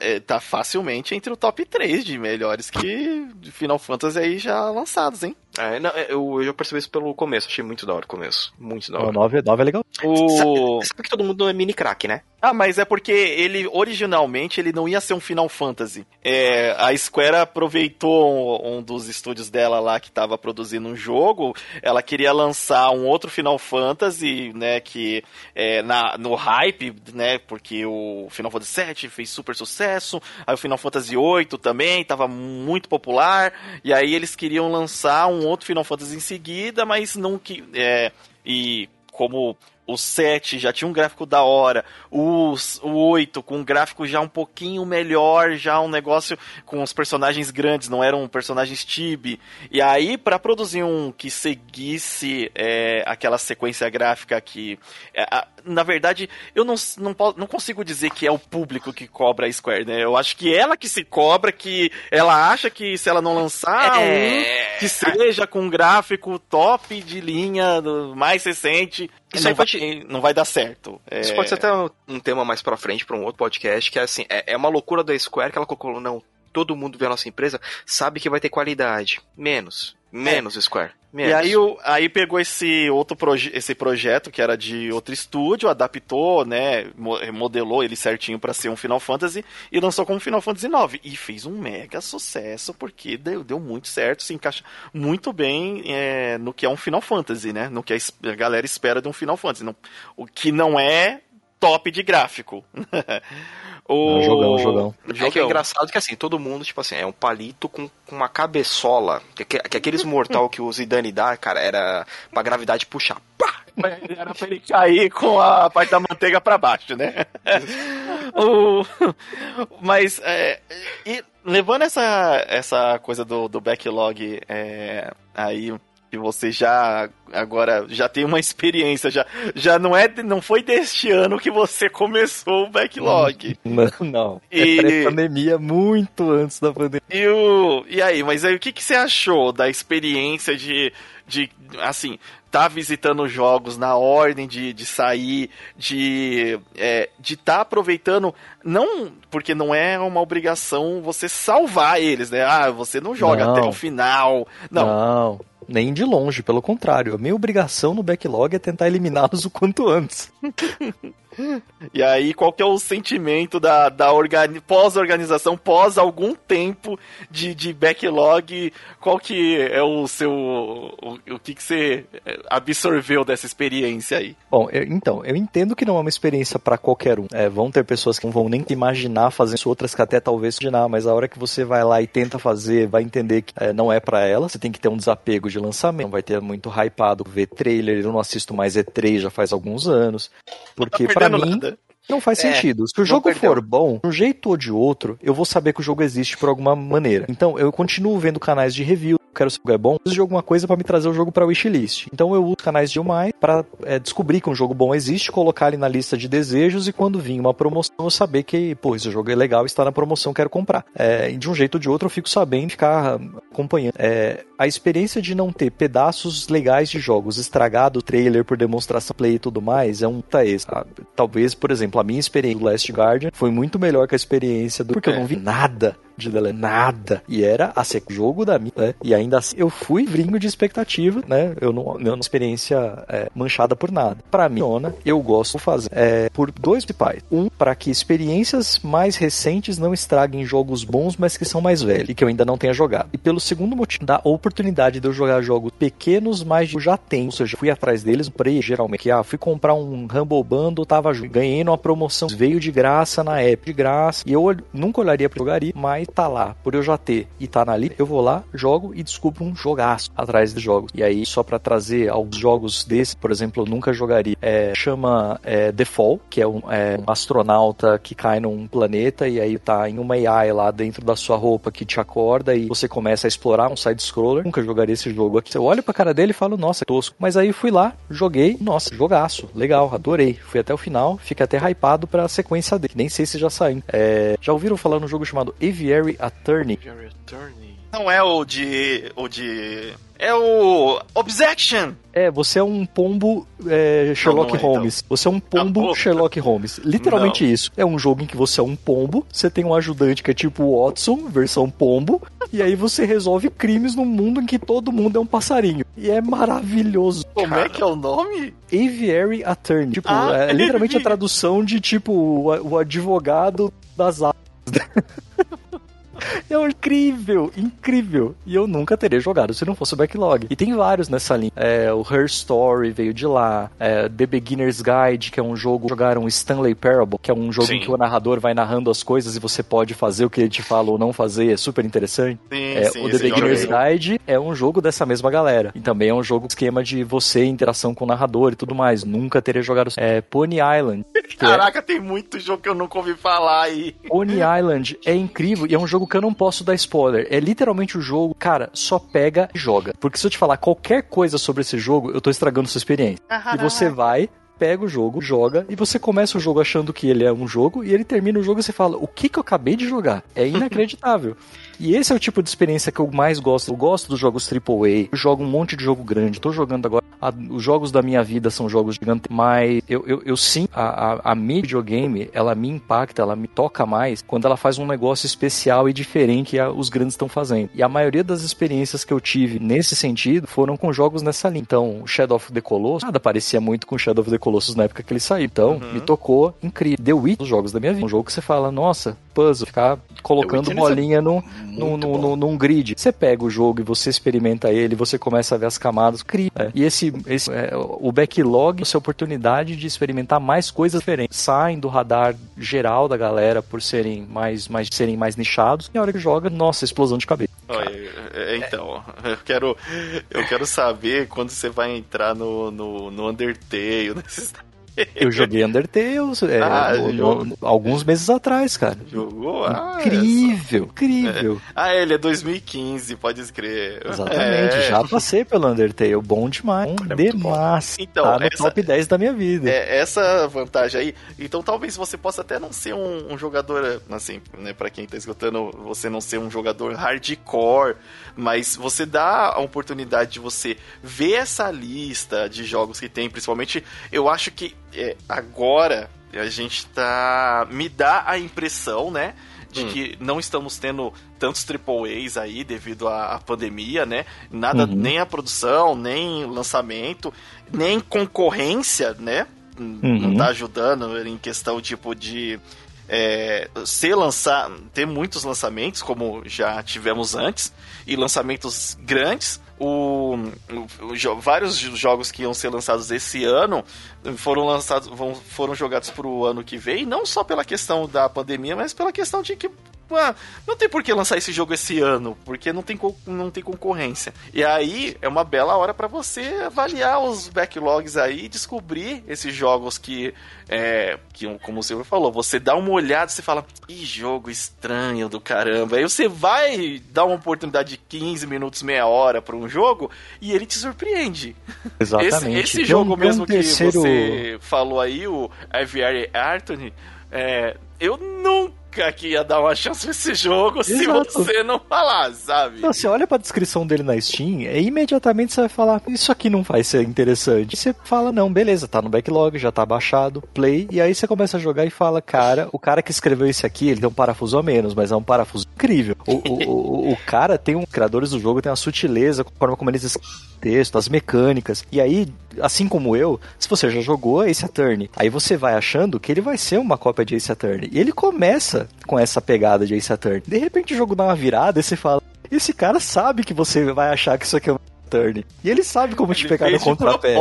É, tá facilmente entre o top 3 de melhores que Final Fantasy aí já lançados, hein? É, não, é, eu, eu já percebi isso pelo começo, achei muito da hora o começo. Muito da hora. O 9, 9 é legal. O... Sabe, sabe, que todo mundo é mini crack, né? Ah, mas é porque ele, originalmente, ele não ia ser um Final Fantasy. É, a Square aproveitou um, um, dos estúdios dela lá que tava produzindo um jogo, ela queria lançar um outro Final Fantasy, né, que é, na, no hype, né, porque o Final Fantasy VII fez super sucesso, aí o Final Fantasy VIII também tava muito popular, e aí eles queriam lançar um outro Final Fantasy em seguida, mas não que... É, e como o 7 já tinha um gráfico da hora, o, o 8 com um gráfico já um pouquinho melhor, já um negócio com os personagens grandes, não eram personagens tibi. E aí, para produzir um que seguisse é, aquela sequência gráfica que. É, a, na verdade, eu não, não, não consigo dizer que é o público que cobra a Square, né? Eu acho que ela que se cobra, que ela acha que se ela não lançar é... um que seja com um gráfico top de linha, mais recente, isso não, vai, pode... não vai dar certo. Isso é... pode ser até um tema mais pra frente, pra um outro podcast, que é assim, é, é uma loucura da Square que ela colocou, não, todo mundo vê a nossa empresa, sabe que vai ter qualidade. Menos. Menos, é. Square. Menos. E aí, o, aí pegou esse outro proje esse projeto que era de outro estúdio, adaptou, né, modelou ele certinho para ser um Final Fantasy e lançou como Final Fantasy IX. E fez um mega sucesso porque deu, deu muito certo, se encaixa muito bem é, no que é um Final Fantasy, né? No que a, galera espera de um Final Fantasy. Não, o que não é top de gráfico. (laughs) O... Não, jogão, jogão. É que é engraçado que assim, todo mundo, tipo assim, é um palito com, com uma cabeçola. Que, que, que aqueles mortal que o Zidane dá, cara, era pra gravidade puxar. Pá! Era pra ele cair com a parte da manteiga pra baixo, né? (laughs) o... Mas, é, e levando essa, essa coisa do, do backlog é, aí que você já agora já tem uma experiência, já, já não é não foi deste ano que você começou o backlog. (laughs) Não, não. E... É pré-pandemia, muito antes da pandemia. E, o, e aí, mas aí o que, que você achou da experiência de, de assim, tá visitando jogos na ordem de, de sair, de é, de tá aproveitando, não porque não é uma obrigação você salvar eles, né? Ah, você não joga não. até o final. Não. Não nem de longe, pelo contrário. A minha obrigação no backlog é tentar eliminá-los o quanto antes. (laughs) (laughs) E aí, qual que é o sentimento da, da organi pós-organização, pós algum tempo de, de backlog? Qual que é o seu... O, o que, que você absorveu dessa experiência aí? Bom, eu, então, eu entendo que não é uma experiência para qualquer um. É, vão ter pessoas que não vão nem imaginar fazendo isso, outras que até talvez imaginar, mas a hora que você vai lá e tenta fazer, vai entender que é, não é para ela. Você tem que ter um desapego de lançamento, não vai ter muito hypado ver trailer. Eu não assisto mais E3 já faz alguns anos, porque tá para mim nada. Não faz é, sentido. Se o jogo perdeu. for bom, de um jeito ou de outro, eu vou saber que o jogo existe por alguma maneira. Então, eu continuo vendo canais de review, quero saber se o jogo é bom, preciso de alguma coisa para me trazer o jogo para wishlist. Então eu uso canais de UMai para é, descobrir que um jogo bom existe, colocar ele na lista de desejos e quando vir uma promoção eu saber que, pô, esse jogo é legal, está na promoção, quero comprar. É, de um jeito ou de outro eu fico sabendo ficar acompanhando. É, a experiência de não ter pedaços legais de jogos estragado, trailer por demonstração play e tudo mais, é um taês. Ah, talvez, por exemplo, a minha experiência do Last Guardian foi muito melhor que a experiência do. Porque eu não vi nada de The nada. E era a ser jogo da minha, né? E ainda assim, eu fui vinho de expectativa, né? Eu não, não uma experiência é, manchada por nada. Para mim, eu gosto de fazer é, por dois principais. Um, para que experiências mais recentes não estraguem jogos bons, mas que são mais velhos e que eu ainda não tenha jogado. E pelo segundo motivo, da oportunidade de eu jogar jogos pequenos, mas eu já tenho, ou seja, fui atrás deles, comprei geralmente, que ah, fui comprar um Humble Bundle, tava ganhei numa promoção, veio de graça na app, de graça, e eu nunca olharia para jogaria, mas tá lá, por eu já ter e tá na lista, eu vou lá, jogo e descubro um jogaço atrás de jogos. E aí, só para trazer alguns jogos desse, por exemplo, eu nunca jogaria, é, chama é, The Fall, que é um, é um, astronauta que cai num planeta e aí tá em uma AI lá dentro da sua roupa que te acorda e você começa a explorar um side-scroller. Nunca jogaria esse jogo aqui. Eu olho pra cara dele e falo, nossa, é tosco. Mas aí fui lá, joguei, nossa, jogaço, legal, adorei. Fui até o final, fiquei até hypado pra sequência dele. Nem sei se já saiu. É, já ouviram falar no jogo chamado Aviary Attorney. Attorney. Não é o de. o de. É o. Objection! É, você é um pombo é, Sherlock não, não é, Holmes. Então. Você é um pombo ah, Sherlock Holmes. Literalmente não. isso. É um jogo em que você é um pombo, você tem um ajudante que é tipo o Watson, versão pombo, e aí você resolve crimes num mundo em que todo mundo é um passarinho. E é maravilhoso. Como cara. é que é o nome? Aviary Attorney. Tipo, ah, é literalmente a tradução de tipo o, o advogado das aves. (laughs) É incrível, incrível. E eu nunca teria jogado se não fosse o backlog. E tem vários nessa linha. É, o Her Story veio de lá. É, The Beginner's Guide, que é um jogo. Jogaram Stanley Parable, que é um jogo Sim. em que o narrador vai narrando as coisas e você pode fazer o que ele te fala ou não fazer. É super interessante. Sim, é, sim, o The Beginner's Guide é um jogo dessa mesma galera. E também é um jogo esquema de você, interação com o narrador e tudo mais. Nunca teria jogado. É, Pony Island. É Caraca, é... tem muito jogo que eu nunca ouvi falar aí. Pony Island é incrível e é um jogo que eu não posso dar spoiler. É literalmente o jogo, cara, só pega e joga. Porque se eu te falar qualquer coisa sobre esse jogo, eu tô estragando sua experiência. e você vai, pega o jogo, joga, e você começa o jogo achando que ele é um jogo, e ele termina o jogo e você fala: O que que eu acabei de jogar? É inacreditável. (laughs) E esse é o tipo de experiência que eu mais gosto. Eu gosto dos jogos AAA. Eu jogo um monte de jogo grande. Tô jogando agora. A, os jogos da minha vida são jogos gigantes. Mas eu, eu, eu sim, a, a, a minha videogame, ela me impacta, ela me toca mais quando ela faz um negócio especial e diferente que os grandes estão fazendo. E a maioria das experiências que eu tive nesse sentido foram com jogos nessa linha. Então, Shadow of the Colossus, nada parecia muito com Shadow of the Colossus na época que ele saiu. Então, uhum. me tocou incrível. The Witch, os jogos da minha vida. Um jogo que você fala, nossa, puzzle, ficar colocando bolinha no, no, no, no, num grid. Você pega o jogo e você experimenta ele, você começa a ver as camadas, cria. É. E esse, esse é, o backlog é a oportunidade de experimentar mais coisas diferentes. Saem do radar geral da galera por serem mais, mais, serem mais nichados. E a hora que joga, nossa, explosão de cabeça. É, então, eu quero, eu quero saber quando você vai entrar no, no, no Undertale, (laughs) nesses eu joguei Undertale é, ah, no, no, alguns meses atrás, cara. Jogou? Ah, incrível, incrível. É. Ah, ele é 2015, pode escrever. Exatamente, é. já passei pelo Undertale, bom demais. Bom demais. Então, tá no essa, top 10 da minha vida. É, essa vantagem aí, então talvez você possa até não ser um, um jogador, assim, né, pra quem tá escutando, você não ser um jogador hardcore, mas você dá a oportunidade de você ver essa lista de jogos que tem, principalmente, eu acho que é, agora a gente tá. Me dá a impressão, né? de hum. que não estamos tendo tantos triple A's aí devido à, à pandemia, né? Nada, uhum. nem a produção, nem lançamento, nem concorrência, né? Uhum. Não tá ajudando em questão tipo de é, ser lançar, ter muitos lançamentos como já tivemos antes e lançamentos grandes o, o, vários jogos que iam ser lançados esse ano foram lançados, vão, foram jogados para o ano que vem, não só pela questão da pandemia, mas pela questão de que ah, não tem por que lançar esse jogo esse ano, porque não tem, não tem concorrência. E aí é uma bela hora para você avaliar os backlogs aí e descobrir esses jogos que, é, que, como o senhor falou, você dá uma olhada e você fala, que jogo estranho do caramba. Aí você vai dar uma oportunidade de 15 minutos, meia hora para um jogo e ele te surpreende. (laughs) Exatamente. Esse, esse jogo um, mesmo um terceiro... que você falou aí, o Aviary Artony, é, eu nunca que ia dar uma chance pra esse jogo Exato. se você não falar, sabe? Não, você olha pra descrição dele na Steam e imediatamente você vai falar, isso aqui não vai ser interessante. E você fala, não, beleza, tá no backlog, já tá baixado, play, e aí você começa a jogar e fala, cara, o cara que escreveu esse aqui, ele tem um parafuso a menos, mas é um parafuso incrível. O, o, o, o cara tem um, criadores do jogo tem uma sutileza a forma como eles texto, as mecânicas. E aí, assim como eu, se você já jogou Ace Attorney, aí você vai achando que ele vai ser uma cópia de Ace Attorney. E ele começa com essa pegada de Ace Attorney. De repente o jogo dá uma virada e você fala: esse cara sabe que você vai achar que isso aqui é uma Attorney. E ele sabe como te ele pegar no contrapé.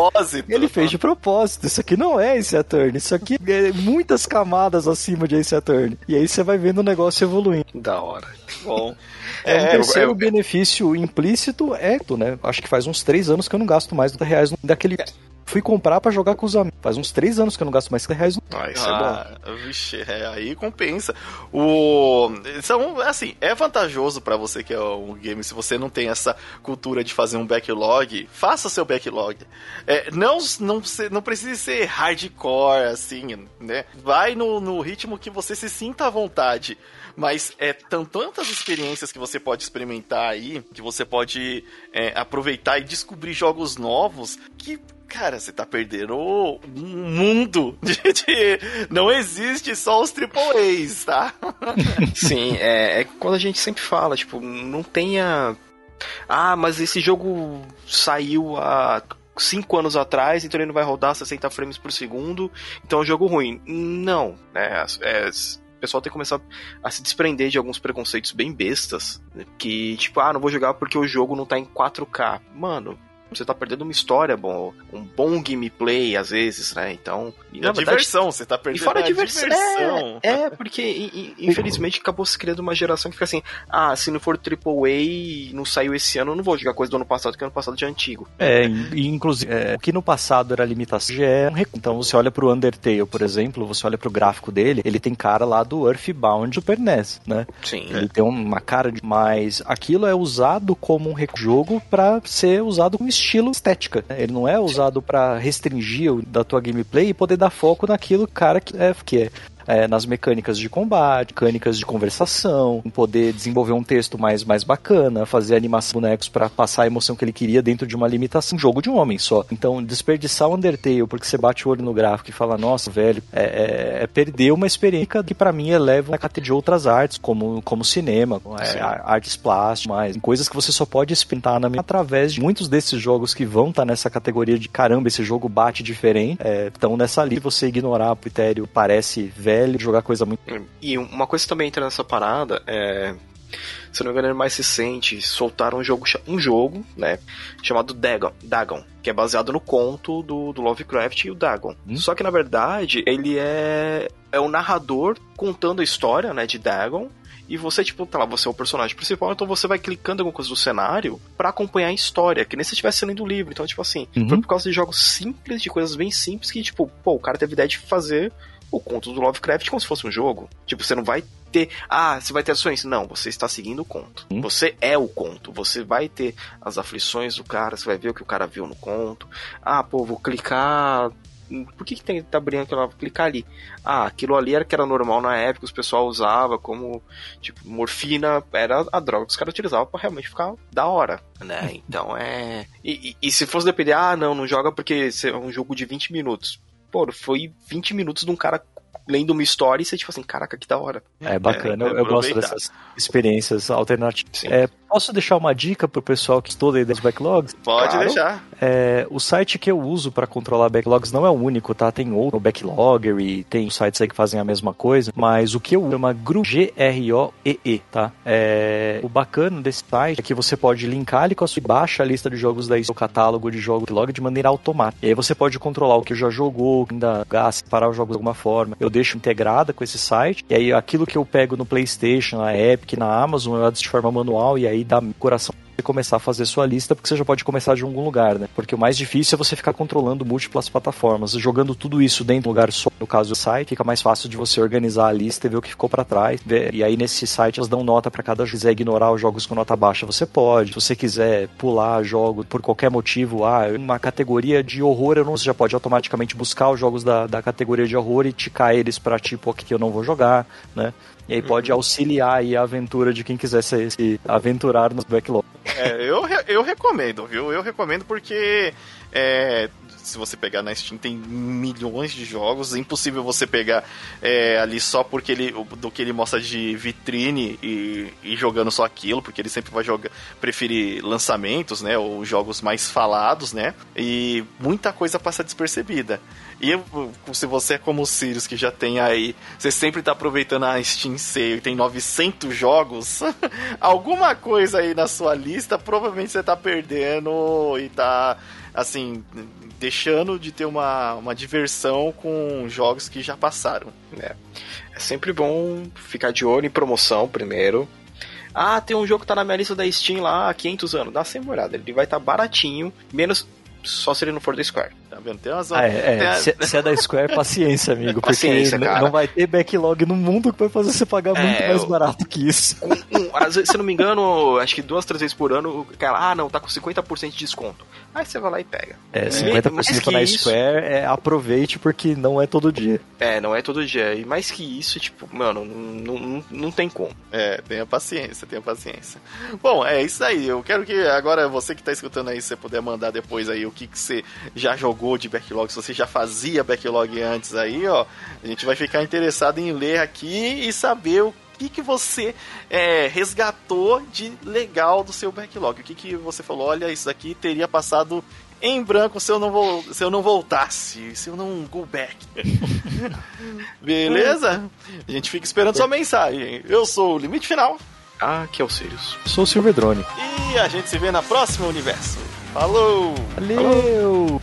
Ele fez de propósito. Isso aqui não é Ace Attorney. Isso aqui é muitas camadas acima de Ace Attorney. E aí você vai vendo o negócio evoluindo. Da hora. Bom. É, um terceiro benefício implícito é, né? Acho que faz uns três anos que eu não gasto mais do reais daquele Fui comprar para jogar com os amigos. Faz uns três anos que eu não gasto mais 50 reais. Ah, isso ah, é bom. Vixe, é, aí compensa. O... São, assim, é vantajoso para você que é um game, se você não tem essa cultura de fazer um backlog, faça seu backlog. É, não, não, não precisa ser hardcore, assim, né? Vai no, no ritmo que você se sinta à vontade. Mas é tão, tantas experiências que você pode experimentar aí, que você pode é, aproveitar e descobrir jogos novos, que cara, você tá perdendo um mundo (laughs) de, de, não existe só os triple A's, tá? (laughs) Sim, é, é quando a gente sempre fala, tipo, não tenha ah, mas esse jogo saiu há 5 anos atrás, então ele não vai rodar 60 frames por segundo, então é um jogo ruim. Não, né? É, o pessoal tem que começar a se desprender de alguns preconceitos bem bestas. Que, tipo, ah, não vou jogar porque o jogo não tá em 4K. Mano, você tá perdendo uma história bom, um bom gameplay às vezes, né? Então. E, na verdade, diversão, você tá perdendo e fora a diversão. diversão. É, é, porque e, e, infelizmente acabou se criando uma geração que fica assim: ah, se não for AAA e não saiu esse ano, eu não vou jogar coisa do ano passado, porque ano passado já é antigo. É, e, inclusive, é, o que no passado era limitação já é um Então você olha pro Undertale, por exemplo, você olha pro gráfico dele, ele tem cara lá do Earthbound Super NES, né? Sim. Ele é. tem uma cara de. Mas aquilo é usado como um jogo para ser usado como estilo estética. Ele não é usado para restringir da tua gameplay e poder dar foco naquilo, cara, que é, que é é, nas mecânicas de combate, mecânicas de conversação, poder desenvolver um texto mais, mais bacana, fazer animação bonecos para passar a emoção que ele queria dentro de uma limitação. Um jogo de um homem só. Então, desperdiçar o Undertale porque você bate o olho no gráfico e fala, nossa, velho, é, é, é perder uma experiência que para mim eleva a categoria de outras artes, como, como cinema, é, artes plásticas, mais, coisas que você só pode experimentar na minha, através de muitos desses jogos que vão estar tá nessa categoria de caramba, esse jogo bate diferente, estão é, nessa lista. Você ignorar o critério parece velho velho, jogar coisa muito. E uma coisa que também entra nessa parada é. Se não me engano, é mais recente, soltaram um jogo, um jogo né, chamado Dagon, Dagon, que é baseado no conto do, do Lovecraft e o Dagon. Hum? Só que, na verdade, ele é, é o narrador contando a história né, de Dagon, e você, tipo, tá lá, você é o personagem principal, então você vai clicando em alguma coisa do cenário para acompanhar a história, que nem se estivesse lendo o livro. Então, tipo assim, uhum. foi por causa de jogos simples, de coisas bem simples, que, tipo, pô, o cara teve ideia de fazer o conto do Lovecraft como se fosse um jogo. Tipo, você não vai ter. Ah, você vai ter ações. Não, você está seguindo o conto. Hum? Você é o conto. Você vai ter as aflições do cara, você vai ver o que o cara viu no conto. Ah, pô, vou clicar. Por que, que tem tá abrindo aquela. Clicar ali. Ah, aquilo ali era que era normal na época, os pessoal usava como. Tipo, morfina era a droga que os caras utilizavam para realmente ficar da hora, né? (laughs) Então é. E, e, e se fosse depender, ah, não, não joga porque é um jogo de 20 minutos pô, foi 20 minutos de um cara lendo uma história e você, tipo assim, caraca, que da hora. É bacana, é, eu, eu gosto dessas experiências alternativas. É, posso deixar uma dica pro pessoal que estuda aí dos backlogs? Pode claro. deixar. É, o site que eu uso para controlar backlogs não é o único, tá? Tem outro, Backlogger e tem sites aí que fazem a mesma coisa, mas o que eu uso é uma GRU, G-R-O-E-E, tá? É, o bacana desse site é que você pode linkar ali com a sua baixa lista de jogos daí, seu catálogo de jogos backlog de maneira automática. E aí você pode controlar o que já jogou, ainda gasta, parar os jogos de alguma forma. Eu deixo integrada com esse site. E aí aquilo que eu pego no PlayStation, na Epic, na Amazon, eu adicione de forma manual e aí dá coração começar a fazer sua lista, porque você já pode começar de algum lugar, né? Porque o mais difícil é você ficar controlando múltiplas plataformas. Jogando tudo isso dentro de um lugar só, no caso do site, fica mais fácil de você organizar a lista e ver o que ficou para trás. E aí nesse site elas dão nota para cada. Se quiser ignorar os jogos com nota baixa, você pode. Se você quiser pular jogo por qualquer motivo, ah, uma categoria de horror, eu não, você já pode automaticamente buscar os jogos da, da categoria de horror e ticar eles para tipo, aqui que eu não vou jogar, né? E aí pode uhum. auxiliar aí a aventura de quem quiser se, se aventurar no backlog. É, eu, eu recomendo, viu? Eu recomendo porque é, se você pegar na Steam, tem milhões de jogos. É impossível você pegar é, ali só porque ele, do que ele mostra de vitrine e, e, jogando só aquilo, porque ele sempre vai jogar, preferir lançamentos, né? Ou jogos mais falados, né? E muita coisa passa despercebida. E se você é como o Sirius, que já tem aí, você sempre tá aproveitando a Steam Sale e tem 900 jogos, (laughs) alguma coisa aí na sua lista, provavelmente você tá perdendo e tá, assim, deixando de ter uma, uma diversão com jogos que já passaram. É. é sempre bom ficar de olho em promoção primeiro. Ah, tem um jogo que tá na minha lista da Steam lá há 500 anos. Dá sem olhada, ele vai estar tá baratinho, menos só se ele não for da Square. Tá vendo? Tem umas, ah, é, é. Se, se, é da Square, paciência, amigo. Paciência, porque cara. não vai ter backlog no mundo que vai fazer você pagar é, muito mais barato que isso. Um, um, às vezes, se não me engano, acho que duas, três vezes por ano, cara, ah, não, tá com 50% de desconto. Aí você vai lá e pega. É, 50% na isso, Square é aproveite porque não é todo dia. É, não é todo dia. E mais que isso, tipo, mano, não, não, não tem como. É, tenha paciência, tenha paciência. Bom, é isso aí. Eu quero que agora você que tá escutando aí, você puder mandar depois aí o que, que você já jogou de backlog, se você já fazia backlog antes aí, ó. A gente vai ficar interessado em ler aqui e saber o que, que você é, resgatou de legal do seu backlog? O que, que você falou? Olha, isso aqui teria passado em branco se eu não, vo se eu não voltasse, se eu não go back. (laughs) Beleza? A gente fica esperando sua mensagem. Eu sou o Limite Final. Ah, que é o Sirius. Sou o Silverdrone. E a gente se vê na próxima universo. Falou! Valeu! Falou.